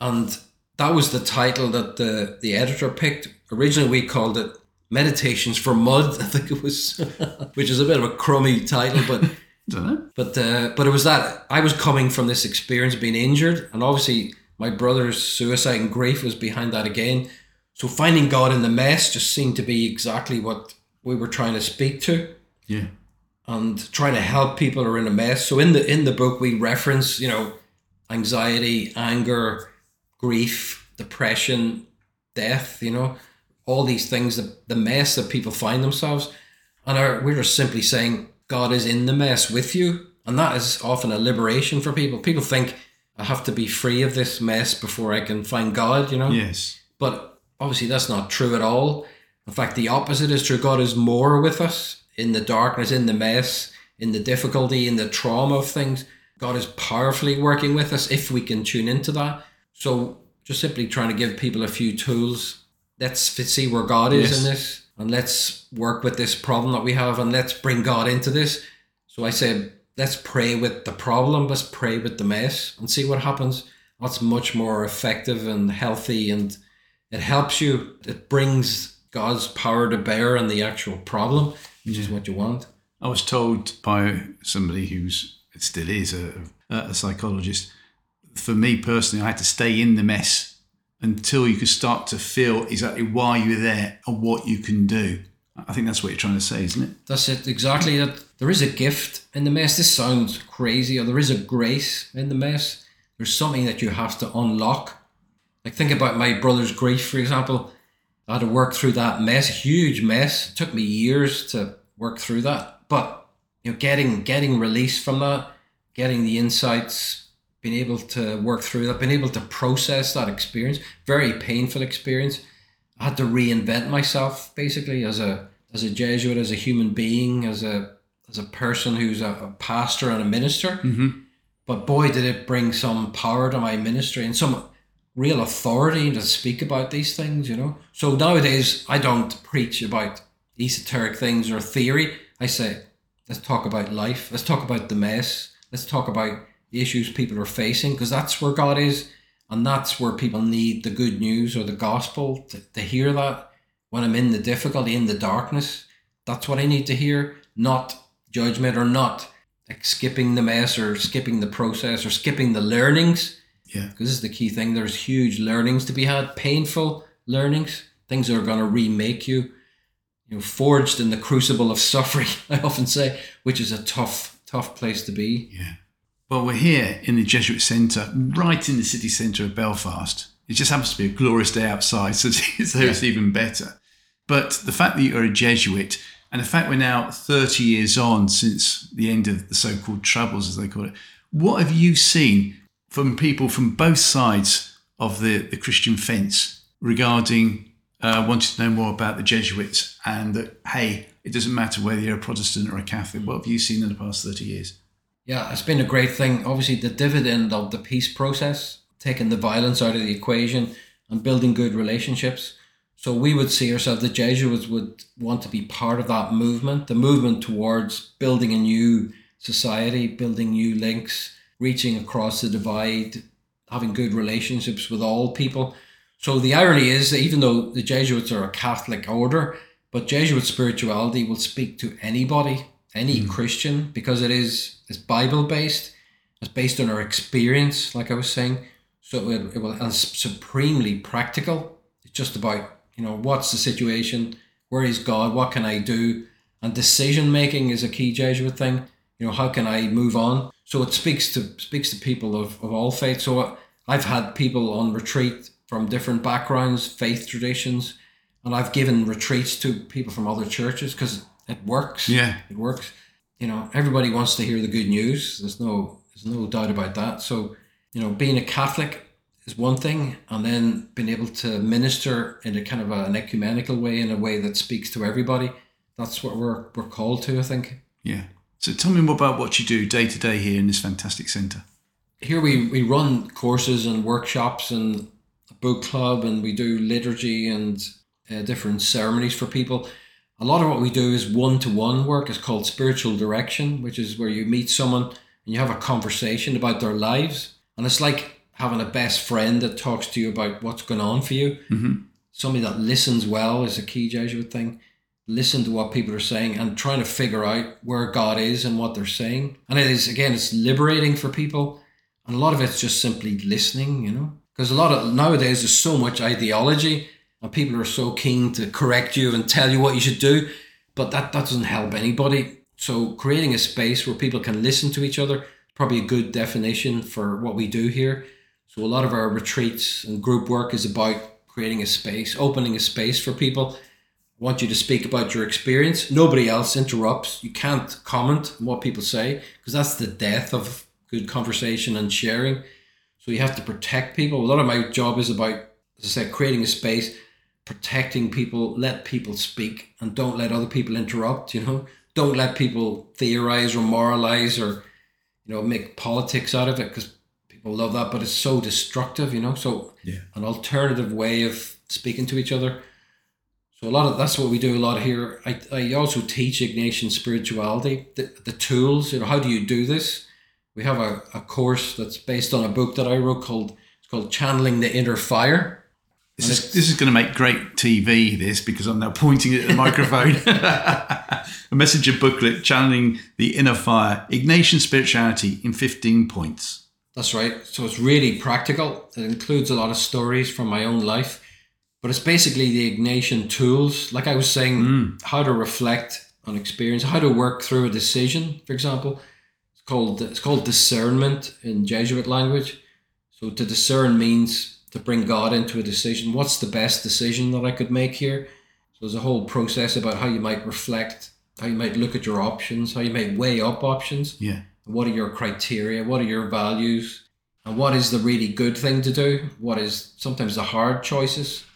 And that was the title that the the editor picked. Originally, we called it "Meditations for Mud." I think it was, which is a bit of a crummy title, but don't know. but uh, but it was that I was coming from this experience being injured, and obviously My brother's suicide and grief was behind that again. So finding God in the mess just seemed to be exactly what we were trying to speak to Yeah. and trying to help people who are in a mess. So in the in the book we reference, you know, anxiety, anger, grief, depression, death, you know, all these things, the, the mess that people find themselves. And our, we're just simply saying God is in the mess with you. And that is often a liberation for people. People think I have to be free of this mess before I can find God, you know? Yes. But obviously, that's not true at all. In fact, the opposite is true. God is more with us in the darkness, in the mess, in the difficulty, in the trauma of things. God is powerfully working with us if we can tune into that. So, just simply trying to give people a few tools. Let's see where God is Yes. in this, and let's work with this problem that we have, and let's bring God into this. So, I said, let's pray with the problem, let's pray with the mess, and see what happens. That's much more effective and healthy, and it helps you. It brings God's power to bear on the actual problem, which is what you want. I was told by somebody who's it still is a, a psychologist. For me personally, I had to stay in the mess until you could start to feel exactly why you're there and what you can do. I think that's what you're trying to say, isn't it? That's it, exactly. That there is a gift in the mess. This sounds crazy, or there is a grace in the mess. There's something that you have to unlock. Like think about my brother's grief, for example. I had to work through that mess, huge mess. It took me years to work through that. But you know, getting getting release from that, getting the insights, being able to work through that, being able to process that experience, very painful experience. I had to reinvent myself basically as a as a Jesuit, as a human being, as a as a person who's a, a pastor and a minister. Mm-hmm. But boy, did it bring some power to my ministry and some real authority to speak about these things, you know. So nowadays, I don't preach about esoteric things or theory. I say, let's talk about life. Let's talk about the mess. Let's talk about the issues people are facing because that's where God is. And that's where people need the good news or the gospel to, to hear that when I'm in the difficulty, in the darkness. That's what I need to hear, not judgment or not like skipping the mess or skipping the process or skipping the learnings Yeah. because this is the key thing. There's huge learnings to be had, painful learnings, things that are going to remake you. You know, forged in the crucible of suffering. I often say, which is a tough, tough place to be. Yeah. Well, we're here in the Jesuit Centre, right in the city centre of Belfast. It just happens to be a glorious day outside, so, so it's even better. But the fact that you're a Jesuit, and the fact we're now 30 years on since the end of the so called Troubles, as they call it, what have you seen from people from both sides of the, the Christian fence regarding uh, wanting to know more about the Jesuits and that, hey, it doesn't matter whether you're a Protestant or a Catholic? What have you seen in the past 30 years? Yeah, it's been a great thing. Obviously, the dividend of the peace process, taking the violence out of the equation and building good relationships. So we would see ourselves, the Jesuits would want to be part of that movement, the movement towards building a new society, building new links, reaching across the divide, having good relationships with all people. So the irony is that even though the Jesuits are a Catholic order, but Jesuit spirituality will speak to anybody, any hmm. Christian, because it is it's Bible based. It's based on our experience, like I was saying. So it, it will and supremely practical. It's just about you know what's the situation, where is God, what can I do, and decision making is a key Jesuit thing. You know how can I move on? So it speaks to speaks to people of, of all faiths. So I've had people on retreat from different backgrounds, faith traditions, and I've given retreats to people from other churches because it works. Yeah. It works. You know, everybody wants to hear the good news. There's no there's no doubt about that. So, you know, being a Catholic is one thing, and then being able to minister in a kind of an ecumenical way, in a way that speaks to everybody. That's what we're we're called to, I think. Yeah. So tell me more about what you do day to day here in this fantastic centre. Here we, we run courses and workshops and a book club, and we do liturgy and uh, different ceremonies for people. A lot of what we do is one to one work. It's called spiritual direction, which is where you meet someone and you have a conversation about their lives. And it's like having a best friend that talks to you about what's going on for you. Mm-hmm. Somebody that listens well is a key Jesuit thing. Listen to what people are saying and trying to figure out where God is and what they're saying. And it is, again, it's liberating for people. And a lot of it's just simply listening, you know, Because a lot of nowadays there's so much ideology and people are so keen to correct you and tell you what you should do, but that, that doesn't help anybody. So creating a space where people can listen to each other, probably a good definition for what we do here. So a lot of our retreats and group work is about creating a space, opening a space for people. I want you to speak about your experience. Nobody else interrupts. You can't comment on what people say because that's the death of good conversation and sharing. So you have to protect people. A lot of my job is about, as I said, creating a space, protecting people, let people speak, and don't let other people interrupt. You know, don't let people theorize or moralize or, you know, make politics out of it because people love that, but it's so destructive. You know, so Yeah. an alternative way of speaking to each other. So a lot of that's what we do a lot here. I, I also teach Ignatian spirituality, the, the tools, you know, how do you do this? We have a, a course that's based on a book that I wrote called it's called Channeling the Inner Fire. This is, this is going to make great TV, this, because I'm now pointing it at the microphone. a messenger booklet channeling the inner fire, Ignatian spirituality in 15 points. That's right. So it's really practical. It includes a lot of stories from my own life, but it's basically the Ignatian tools. Like I was saying, mm. how to reflect on experience, how to work through a decision, for example. It's called it's called discernment in Jesuit language. So to discern means to bring God into a decision. What's the best decision that I could make here? So there's a whole process about how you might reflect, how you might look at your options, how you might weigh up options. Yeah. What are your criteria? What are your values? And what is the really good thing to do? What is sometimes the hard choices?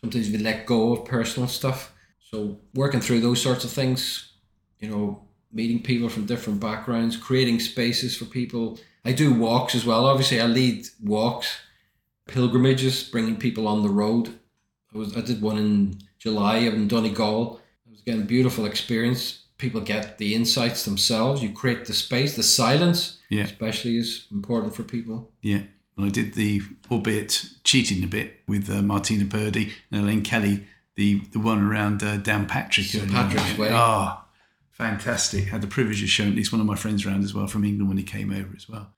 Sometimes we let go of personal stuff. So working through those sorts of things, you know, meeting people from different backgrounds, creating spaces for people. I do walks as well. Obviously, I lead walks, pilgrimages, bringing people on the road. I was I did one in July in Donegal. It was again a beautiful experience. People get the insights themselves. You create the space, the silence, Yeah. especially is important for people. Yeah. Well, I did the, albeit cheating a bit, with uh, Martina Purdy and Elaine Kelly, the, the one around uh, Downpatrick. St. Patrick's Way. Oh, fantastic. Had the privilege of showing at least one of my friends around as well from England when he came over as well.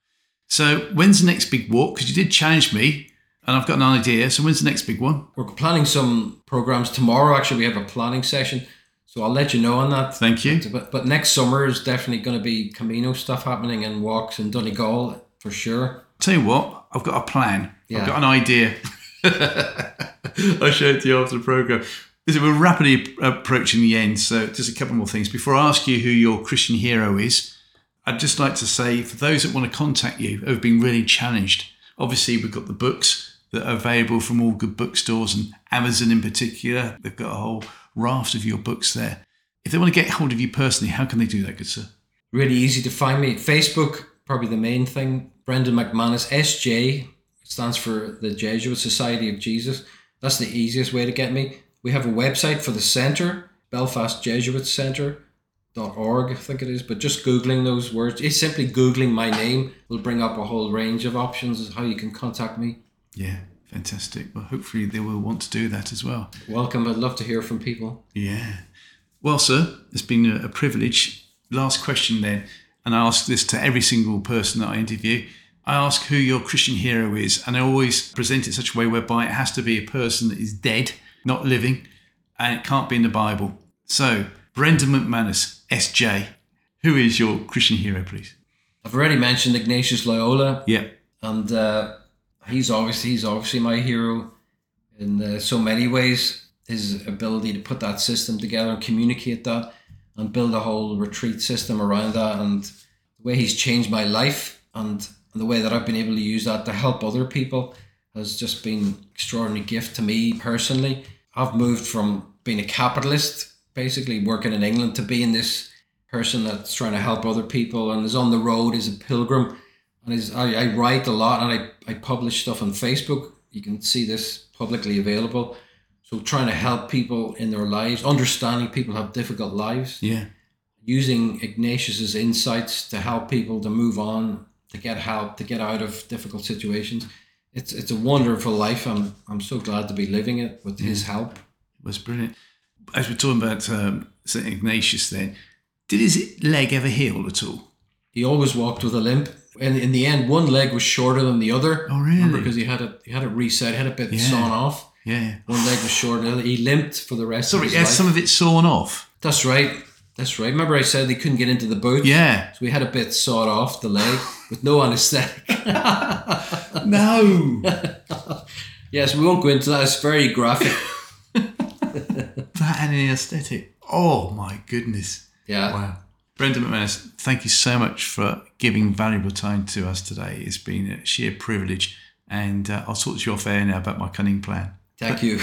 So, when's the next big walk? Because you did challenge me and I've got an idea. So, when's the next big one? We're planning some programs tomorrow. Actually, we have a planning session, so I'll let you know on that. Thank you. But but next summer is definitely going to be Camino stuff happening and walks in Donegal for sure. Tell you what, I've got a plan. Yeah. I've got an idea. I'll show it to you after the program. Listen, we're rapidly approaching the end, so just a couple more things. Before I ask you who your Christian hero is, I'd just like to say for those that want to contact you, who have been really challenged, obviously we've got the books that are available from all good bookstores and Amazon in particular. They've got a whole raft of your books there. If they want to get hold of you personally, how can they do that, good sir? Really easy to find me. Facebook, probably the main thing. Brendan McManus, SJ, stands for the Jesuit Society of Jesus. That's the easiest way to get me. We have a website for the centre, Belfast Jesuit Centre. Dot org, I think it is, but just googling those words, it's simply googling my name will bring up a whole range of options as how you can contact me. Yeah, fantastic. Well, hopefully they will want to do that as well. Welcome. I'd love to hear from people. Yeah. Well, sir, it's been a, a privilege. Last question then, and I ask this to every single person that I interview. I ask who your Christian hero is, and I always present it such a way whereby it has to be a person that is dead, not living, and it can't be in the Bible. So, Brendan McManus, SJ, who is your Christian hero, please? I've already mentioned Ignatius Loyola, Yeah. and uh, he's obviously he's obviously my hero in uh, so many ways. His ability to put that system together and communicate that, and build a whole retreat system around that, and the way he's changed my life, and, the way that I've been able to use that to help other people has just been extraordinary gift to me personally. I've moved from being a capitalist, basically working in England, to being this person that's trying to help other people and is on the road, as a pilgrim and is I, I write a lot and I, I publish stuff on Facebook. You can see this publicly available. So trying to help people in their lives, understanding people have difficult lives, Yeah. using Ignatius's insights to help people to move on, to get help, to get out of difficult situations. It's it's a wonderful life. I'm I'm so glad to be living it with his help. It was brilliant. As we're talking about um, St. Ignatius then, did his leg ever heal at all? He always walked with a limp. And in the end, one leg was shorter than the other. Oh, really? Remember, because he had it, he had it reset, had a bit Yeah. sawn off. Yeah. One leg was shorter. than the other. He limped for the rest Sorry, of his yeah, life. some of it sawn off. That's right. That's right. Remember, I said they couldn't get into the boot. Yeah. So we had a bit sawed off the leg with no anaesthetic. No. yes, we won't go into that. It's very graphic. that and an aesthetic. Oh my goodness. Yeah. Wow. Brendan McManus, thank you so much for giving valuable time to us today. It's been a sheer privilege. And uh, I'll talk to you off air now about my cunning plan. Thank you.